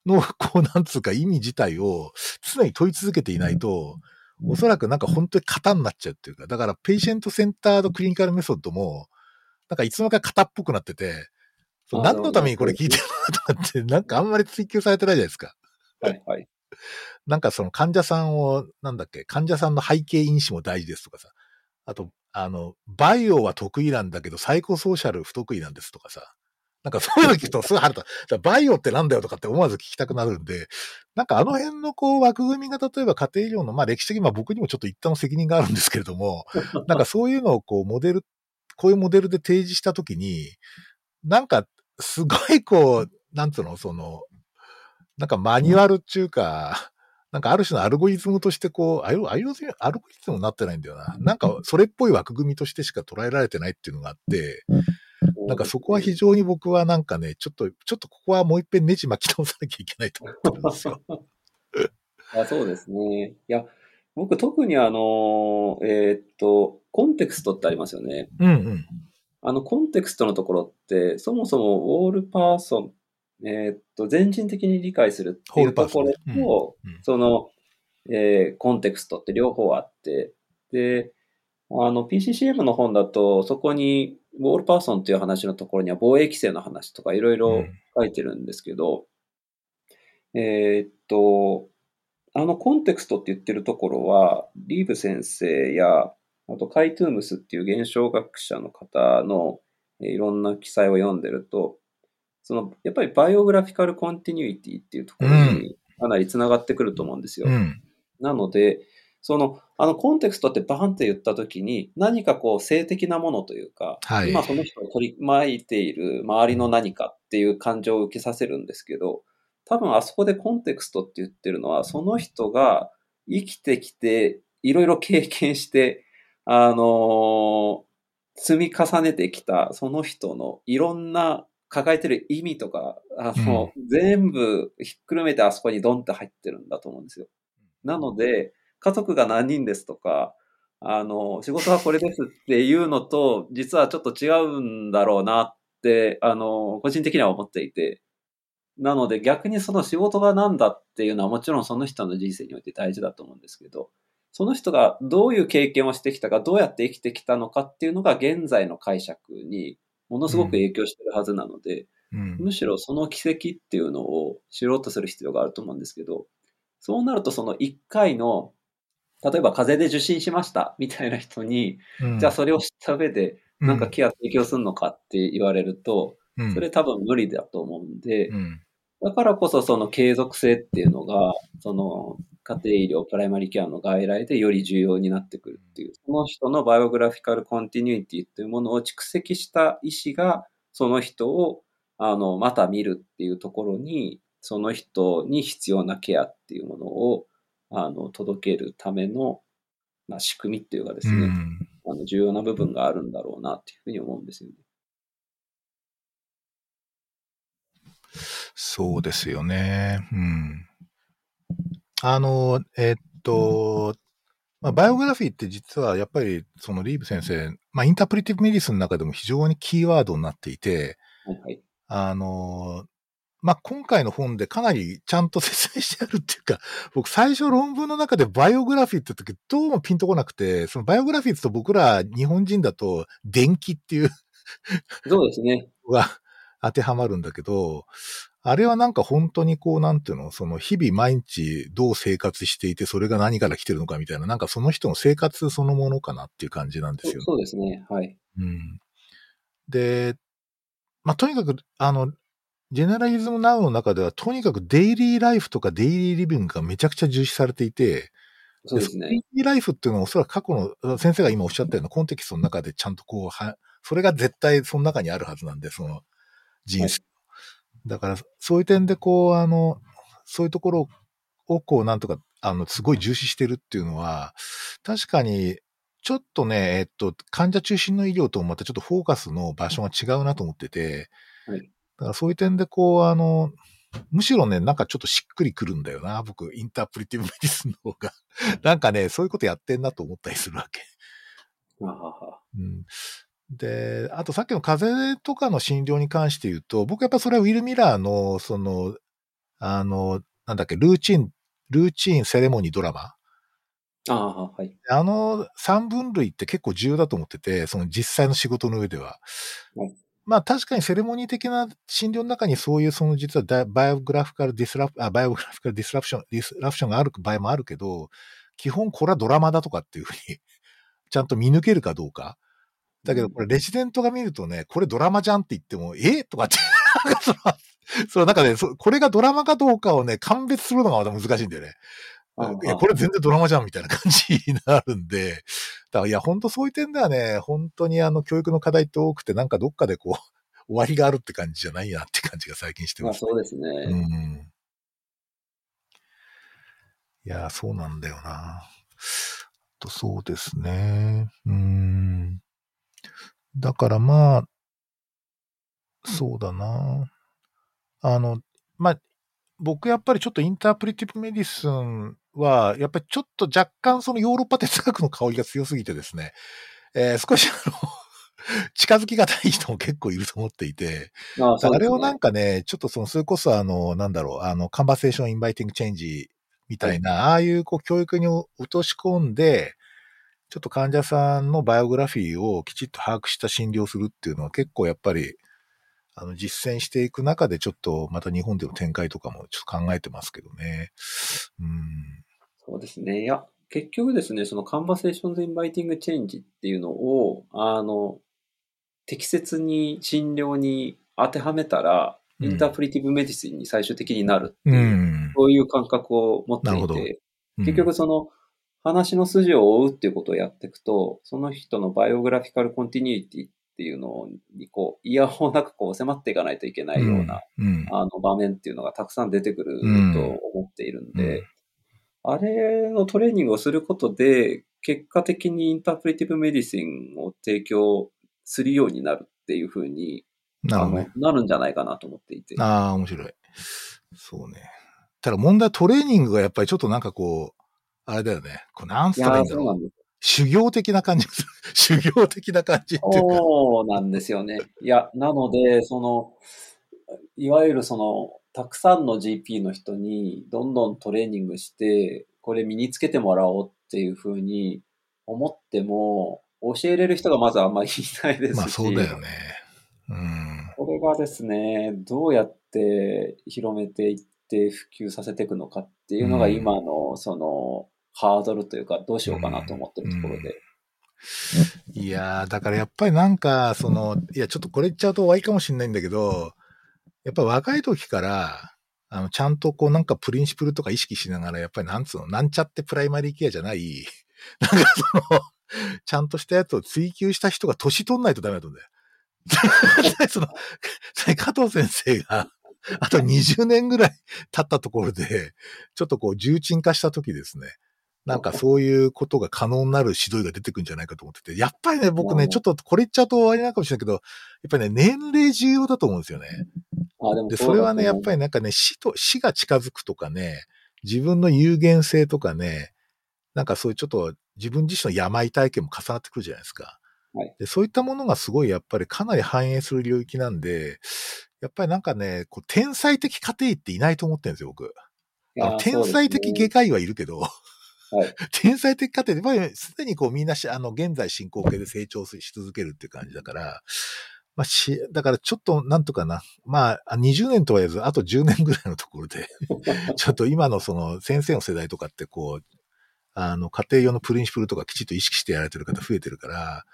の、こう、なんつうか意味自体を常に問い続けていないと、うん。おそらくなんか本当に型になっちゃうっていうか、だから Patient Centered Clinical Method も、なんかいつの間にか型っぽくなってて、何のためにこれ聞いてるの？とかって、なんかあんまり追求されてないじゃないですか。はいはい。なんかその患者さんを、なんだっけ、患者さんの背景因子も大事ですとかさ。あと、あの、バイオは得意なんだけど、サイコソーシャル不得意なんですとかさ。なんかそういうの聞くとすぐ腹立バイオってなんだよとかって思わず聞きたくなるんで、なんかあの辺のこう枠組みが例えば家庭医療の、まあ歴史的にまあ僕にもちょっと一旦の責任があるんですけれども、なんかそういうのをこうモデル、こういうモデルで提示したときに、なんかすごいこう、なんつうの、その、なんかマニュアルっていうか、なんかある種のアルゴリズムとしてこう、アルアルゴリズムになってないんだよな。なんかそれっぽい枠組みとしてしか捉えられてないっていうのがあって、なんかそこは非常に僕はなんかね、ちょっと、ちょっとここはもう一遍ネジ巻き直さなきゃいけないと思ってるんですよ。あそうですね。いや、僕特にあの、えー、っと、コンテクストってありますよね。うんうん。あの、コンテクストのところって、そもそもオールパーソン、えー、っと、全人的に理解するっていうところと、うん。うん、その、えー、コンテクストって両方あって、で、あの、PCCM の本だと、そこに、ウォールパーソンという話のところには、防衛規制の話とかいろいろ書いてるんですけど、うん、えー、っと、あのコンテクストって言ってるところは、リーブ先生や、あとケイ・トゥームズっていう現象学者の方のいろんな記載を読んでると、その、やっぱり biographical continuity っていうところにかなり繋がってくると思うんですよ。うん、なので、その、あのコンテクストってバーンって言ったときに、何かこう静的なものというか、はい、今その人が取り巻いている周りの何かっていう感じを受けさせるんですけど、多分あそこでコンテクストって言ってるのは、その人が生きてきて、いろいろ経験して、あのー、積み重ねてきたその人のいろんな抱えてる意味とか、あの、うん、全部ひっくるめてあそこにドンって入ってるんだと思うんですよ。なので、家族が何人ですとか、あの、仕事はこれですっていうのと、実はちょっと違うんだろうなって、あの、個人的には思っていて、なので逆にその仕事が何だっていうのはもちろんその人の人生において大事だと思うんですけど、その人がどういう経験をしてきたか、どうやって生きてきたのかっていうのが現在の解釈にものすごく影響してるはずなので、うん、むしろその奇跡っていうのを知ろうとする必要があると思うんですけど、そうなるとその1回の、例えば風邪で受診しましたみたいな人に、うん、じゃあそれを知った上で、なんかケア提供するのかって言われると、それ多分無理だと思うんで、だからこそその継続性っていうのが、その家庭医療、プライマリケアの外来でより重要になってくるっていう、その人の biographical continuity っていうものを蓄積した医師が、その人を、あの、また見るっていうところに、その人に必要なケアっていうものを、あの、届けるための、まあ、仕組みっていうかですね、うん、あの重要な部分があるんだろうなっていうふうに思うんですよね。そうですよね。うん。あの、えっと、まあ、バイオグラフィーって実はやっぱりそのリーブ先生、まあ、インタープリティブメディスの中でも非常にキーワードになっていて、はい、あの、まあ、今回の本でかなりちゃんと説明してあるっていうか、僕最初論文の中でバイオグラフィーって時どうもピンとこなくて、そのバイオグラフィーと僕ら日本人だと電気っていうそうですね。が当てはまるんだけど、あれはなんか本当にこう、なんていうの、その日々毎日どう生活していて、それが何から来てるのかみたいな、なんかその人の生活そのものかなっていう感じなんですよ。そうですね。はい。うん。で、まあ、とにかく、あの、ジェネラリズムナウの中では、とにかくデイリーライフとかデイリーリビングがめちゃくちゃ重視されていて、そうですね。デイリーライフっていうのはおそらく過去の、先生が今おっしゃったようなコンテキストの中でちゃんとこう、は、それが絶対その中にあるはずなんで、その人生だから、そういう点でこう、あの、そういうところをこう、なんとか、あの、すごい重視してるっていうのは、確かに、ちょっとね、えっと、患者中心の医療ともまたちょっとフォーカスの場所が違うなと思ってて、はい。だからそういう点でこう、あの、むしろね、なんかちょっとしっくりくるんだよな、僕、 interpretive medicine の方が。なんかね、そういうことやってんなと思ったりするわけ。はははうん、で、あとさっきの風邪とかの診療に関して言うと、僕やっぱそれはウィル・ミラーの、その、あの、なんだっけ、ルーチン、ルーチンセレモニードラマ。ああ、はい。あの三分類って結構重要だと思ってて、その実際の仕事の上では。はい、まあ確かにセレモニー的な診療の中にそういうその実は biographical disrup、あ、 biographical disruption、disruption がある場合もあるけど、基本これはドラマだとかっていうふうに ちゃんと見抜けるかどうか。だけど、これ、レジデントが見るとね、これドラマじゃんって言っても、え？とかって、なんかその、その中で、これがドラマかどうかをね、鑑別するのがまた難しいんだよね。いや、これ全然ドラマじゃんみたいな感じになるんで、だからいや、本当そういう点ではね、本当にあの、教育の課題って多くて、なんかどっかでこう、終わりがあるって感じじゃないなって感じが最近してます、ね。まあそうですね。うん。いや、そうなんだよな。とそうですね。うん。だからまあ、そうだな。あの、まあ、僕やっぱりちょっと interpretive medicine は、やっぱりちょっと若干そのヨーロッパ哲学の香りが強すぎてですね、えー、少しあの 近づきがたい人も結構いると思っていて、ああね、あれをなんかね、ちょっとその、それこそあの、なんだろう、あの、 conversation inviting changeみたいな、はい、ああいうこう教育に落とし込んで、ちょっと患者さんのバイオグラフィーをきちっと把握した診療するっていうのは結構やっぱり、あの、実践していく中でちょっとまた日本での展開とかもちょっと考えてますけどね。うん。そうですね。いや、結局ですね、その Conversations Inviting Change っていうのを、あの、適切に診療に当てはめたら、インタープリティブメディシンに最終的になるっていう、うん。そういう感覚を持っていて、うん結局その話の筋を追うっていうことをやっていくと、その人の biographical continuity っていうのにこう、イヤホンなくこう迫っていかないといけないような、うん。あの場面っていうのがたくさん出てくるうんと思っているんで、あれのトレーニングをすることで、結果的に interpretive medicine を提供するようになるっていうふうに、なるね。なるんじゃないかなと思っていて。ああ、面白い。そうね。ただ問題はトレーニングがやっぱりちょっとなんかこう、あれだよね。こうなんつったらいいんだろう。修行的な感じ。修行的な感じっていうか。そうなんですよね。いや、なので、その、いわゆるその、たくさんの GP の人にどんどんトレーニングして、これ身につけてもらおうっていうふうに思っても、教えれる人がまずあんまりいないですし、まあそうだよね。うん。これがですね、どうやって広めていって普及させていくのかっていうのがうん今のそのハードルというかどうしようかなと思ってるところで。いやー、だからやっぱりなんか、その、いや、ちょっとこれ言っちゃうと終わりかもしれないんだけど、やっぱ若い時から、あの、ちゃんとこうなんかプリンシプルとか意識しながら、やっぱりなんつうの、なんちゃってプライマリーケアじゃない、なんかその、ちゃんとしたやつを追求した人が年取んないとダメだと思うんだよ。その、加藤先生が、あと20年ぐらい経ったところで、ちょっとこう重鎮化した時ですね。なんかそういうことが可能になる指導が出てくるんじゃないかと思ってて、やっぱりね、僕ね、うんちょっとこれ言っちゃうと終わりなのかもしれないけど、やっぱりね、年齢重要だと思うんですよね。あでもで、それはね、やっぱり。りなんかね、死と、死が近づくとかね、自分の有限性とかね、なんかそういうちょっと自分自身の病体験も重なってくるじゃないですか。はいでそういったものがすごいやっぱりかなり反映する領域なんで、やっぱりなんかね、こう天才的家庭っていないと思ってるんですよ、僕。天才的外科医はいるけど、天才的家庭で、やっぱりすでにこうみんなし、あの、現在進行形で成長し続けるっていう感じだから、まあし、だからちょっとなんとかな、まあ、20年とは言わず、あと10年ぐらいのところで、ちょっと今のその先生の世代とかってこう、あの、家庭用のプリンシプルとかきちっと意識してやられてる方増えてるから、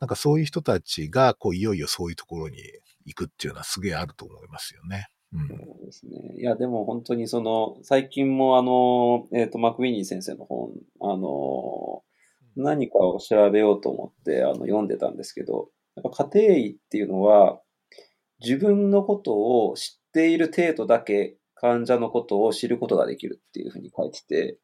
なんかそういう人たちが、こう、いよいよそういうところに行くっていうのはすげえあると思いますよね。うん。そうですね。いや、でも本当にその、最近もあの、えっ、と、マクウィニー先生の本、あの、何かを調べようと思って、あの、読んでたんですけど、やっぱ家庭医っていうのは、自分のことを知っている程度だけ患者のことを知ることができるっていうふうに書いてて、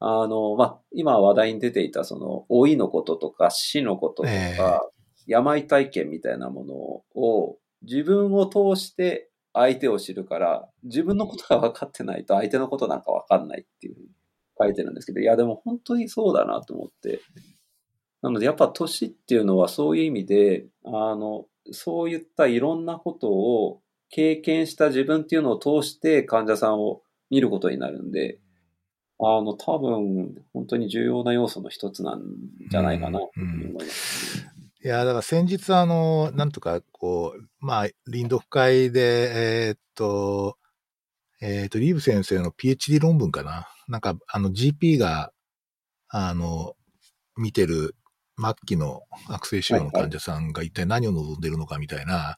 あの、まあ、今話題に出ていたその、老いのこととか死のこととか、ええ病体験みたいなものを自分を通して相手を知るから、自分のことが分かってないと相手のことなんか分かんないっていうふうに書いてるんですけど、いやでも本当にそうだなと思って。なのでやっぱ年っていうのはそういう意味で、あの、そういったいろんなことを経験した自分っていうのを通して患者さんを見ることになるんで、あの、多分、本当に重要な要素の一つなんじゃないかな、と思います、いや、だから先日あの、なんとかこう、まあ、臨読会で、えーっと、えーっと、リーブ先生の PhD 論文かな。なんか、あの GP が、あの、見てる末期の悪性腫瘍の患者さんが一体何を望んでるのかみたいな、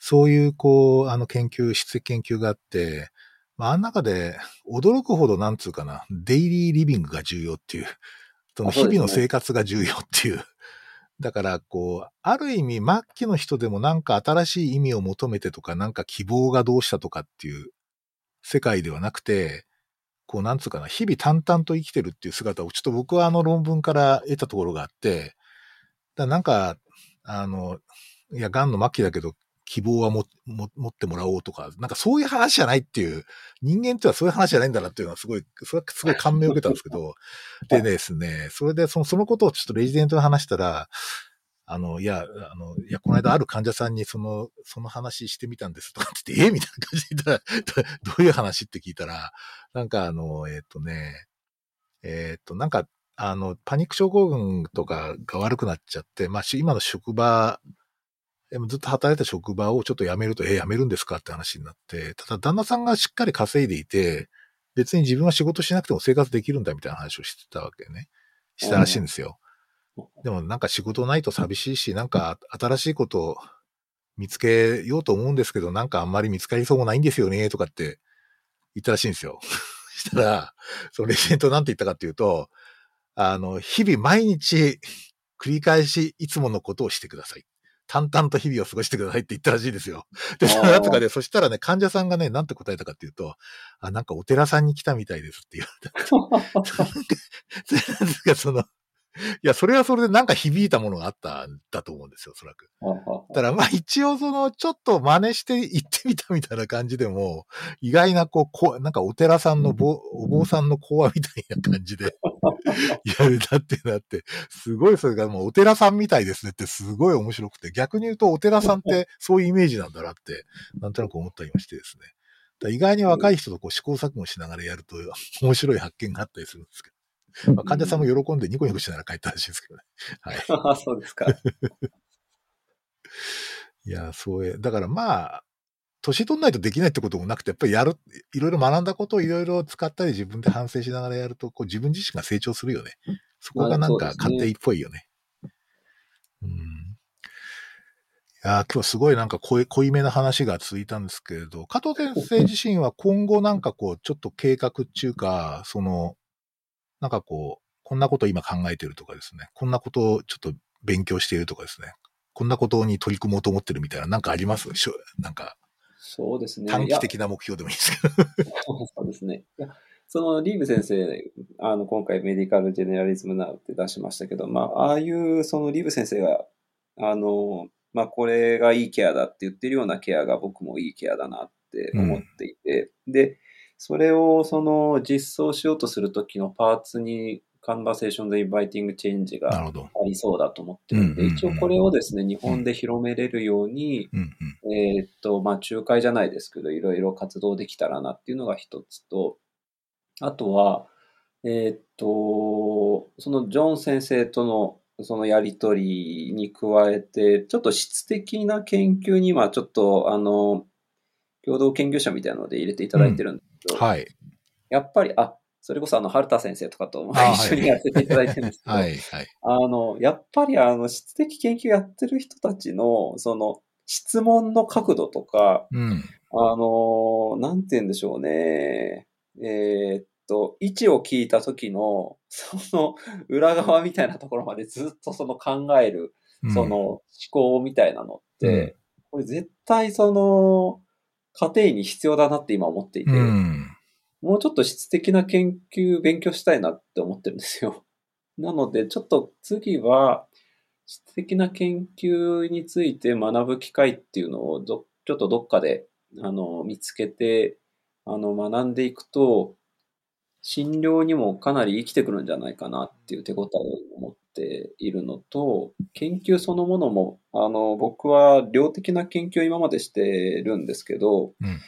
そういう、こう、あの研究、質的研究があって、まあ、あの中で驚くほどなんつうかな、デイリーリビングが重要っていう、その日々の生活が重要っていう。だから、こう、ある意味、末期の人でもなんか新しい意味を求めてとか、なんか希望がどうしたとかっていう世界ではなくて、こう、なんつうかな、日々淡々と生きてるっていう姿を、ちょっと僕はあの論文から得たところがあって、だなんか、あの、いや、癌の末期だけど、希望はもも持ってもらおうとか、なんかそういう話じゃないっていう、人間ってのはそういう話じゃないんだなっていうのはすごい、それはすごい感銘を受けたんですけど、でですね、それでそのそのことをちょっとレジデントに話したら、あの、いや、あの、いや、この間ある患者さんにその、その話してみたんですとかって言って、え？みたいな感じで言ったら、どういう話って聞いたら、なんかあの、えっ、とね、えっ、と、なんか、あの、パニック症候群とかが悪くなっちゃって、まあ、し今の職場、ずっと働いた職場をちょっと辞めると、え、辞めるんですかって話になって、ただ旦那さんがしっかり稼いでいて、別に自分は仕事しなくても生活できるんだみたいな話をしてたわけね。したらしいんですよ。でもなんか仕事ないと寂しいし、なんか新しいことを見つけようと思うんですけど、なんかあんまり見つかりそうもないんですよね、とかって言ったらしいんですよ。したら、そのレジェントなんて言ったかっていうと、あの、日々毎日繰り返しいつものことをしてください。淡々と日々を過ごしてくださいって言ったらしいですよ。で、その後かで、そしたらね、患者さんがね、なんて答えたかっていうと、あ、なんかお寺さんに来たみたいですって言われた。その、いや、それはそれでなんか響いたものがあったんだと思うんですよ、おそらく。だからまあ一応その、ちょっと真似して行ってみたみたいな感じでも、意外なこう、こうなんかお寺さんのぼ、お坊さんの講話みたいな感じでやれたってなって、すごいそれがもうお寺さんみたいですねってすごい面白くて、逆に言うとお寺さんってそういうイメージなんだなって、なんとなく思ったりましてですね。意外に若い人とこう試行錯誤しながらやると面白い発見があったりするんですけど。まあ、患者さんも喜んでニコニコしながら帰ったらしいですけどね。はい。あそうですか。いや、そういう、だからまあ、年取んないとできないってこともなくて、やっぱりやる、いろいろ学んだことをいろいろ使ったり自分で反省しながらやると、こう自分自身が成長するよね。そこがなんか勝手っぽいよね。うん。いや、今日すごいなんか濃い濃いめな話が続いたんですけれど、加藤先生自身は今後なんかこう、ちょっと計画っていうか、その、なんかこう、こんなこと今考えてるとかですね、こんなことをちょっと勉強しているとかですね、こんなことに取り組もうと思ってるみたいな、なんかあります？しょなんか、そうですね。短期的な目標でもいいですけど。そうですね。いやそのリーブ先生、あの、今回メディカルジェネラリズムナウって出しましたけど、まあ、ああいう、そのリーブ先生が、あの、まあ、これがいいケアだって言ってるようなケアが僕もいいケアだなって思っていて、で、それをその実装しようとするときのパーツに、カンバーセーションでインバイティングチェンジが。ありそうだと思ってるんで、うんうんうんうん一応これをですね、日本で広めれるように、うんうん。えーっと、まあ、仲介じゃないですけど、いろいろ活動できたらなっていうのが一つと、あとは、えーっと、そのジョン先生とのそのやりとりに加えて、ちょっと質的な研究にはちょっと、あの、共同研究者みたいなので入れていただいてるんですけど、はい。やっぱり、あ、それこそあの、春田先生とかとあ一緒にやっていただいてるんですけど、はい。はい。あの、やっぱりあの、質的研究やってる人たちの、その、質問の角度とか、うん。あの、なんて言うんでしょうね。えーっと、位置を聞いた時の、その、裏側みたいなところまでずっとその考える、うんその、思考みたいなのって、これ絶対その、家庭に必要だなって今思っていて、うん。もうちょっと質的な研究、勉強したいなって思ってるんですよ。なので、ちょっと次は、質的な研究について学ぶ機会っていうのをど、ちょっとどっかで、あの、見つけて、あの、学んでいくと、診療にもかなり生きてくるんじゃないかなっていう手応えを持っているのと、研究そのものも、あの、僕は量的な研究を今までしてるんですけど、うん。うん。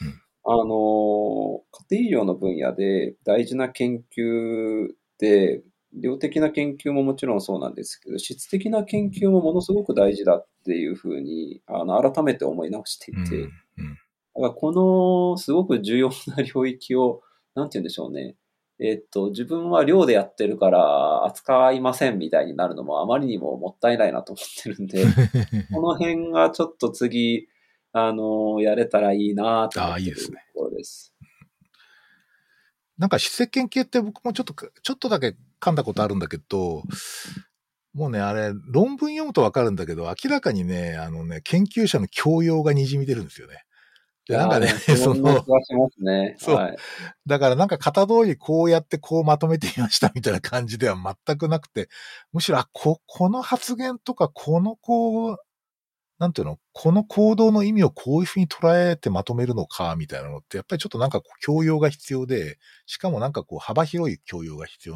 あの、家庭医療の分野で大事な研究で、量的な研究ももちろんそうなんですけど、質的な研究もものすごく大事だっていうふうに、あの、改めて思い直していて、うん。だからこのすごく重要な領域を、なんて言うんでしょうね。えっと、自分は寮でやってるから扱いませんみたいになるのもあまりにももったいないなと思ってるんで、この辺がちょっと次、あの、やれたらいいなと思ってるあいいですねところです。なんか質的研究って僕もちょっと、ちょっとだけ噛んだことあるんだけど、もうね、あれ、論文読むとわかるんだけど、明らかにね、あのね、研究者の教養が滲み出るんですよね。で、なんかね、その。そうはい。だからなんか型通りこうやってこうまとめてみましたみたいな感じでは全くなくて、むしろ、あ、こ、この発言とか、このこう、なんていうの、この行動の意味をこういうふうに捉えてまとめるのか、みたいなのって、やっぱりちょっとなんかこう教養が必要で、しかもなんかこう幅広い教養が必要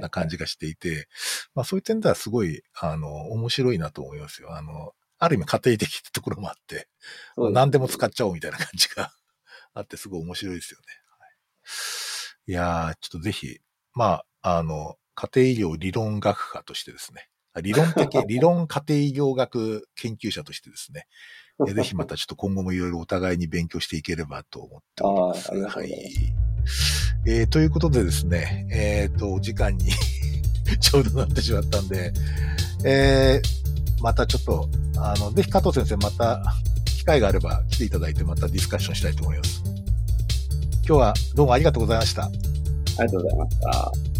な感じがしていて、まあそういう点ではすごい、あの、面白いなと思いますよ。あの、ある意味家庭的ってところもあって、何でも使っちゃおうみたいな感じが あって、すごい面白いですよね。はい、いやー、ちょっとぜひ、まあ、あの、家庭医療理論学科としてですね、理論的、理論家庭医療学研究者としてですね、ぜひまたちょっと今後もいろいろお互いに勉強していければと思っております。あありがとうございます。はいえー、ということでですね、えっ、ー、と、時間にちょうどなってしまったんで、えー、またちょっと、あの、ぜひ加藤先生また機会があれば来ていただいてまたディスカッションしたいと思います。今日はどうもありがとうございました。ありがとうございました。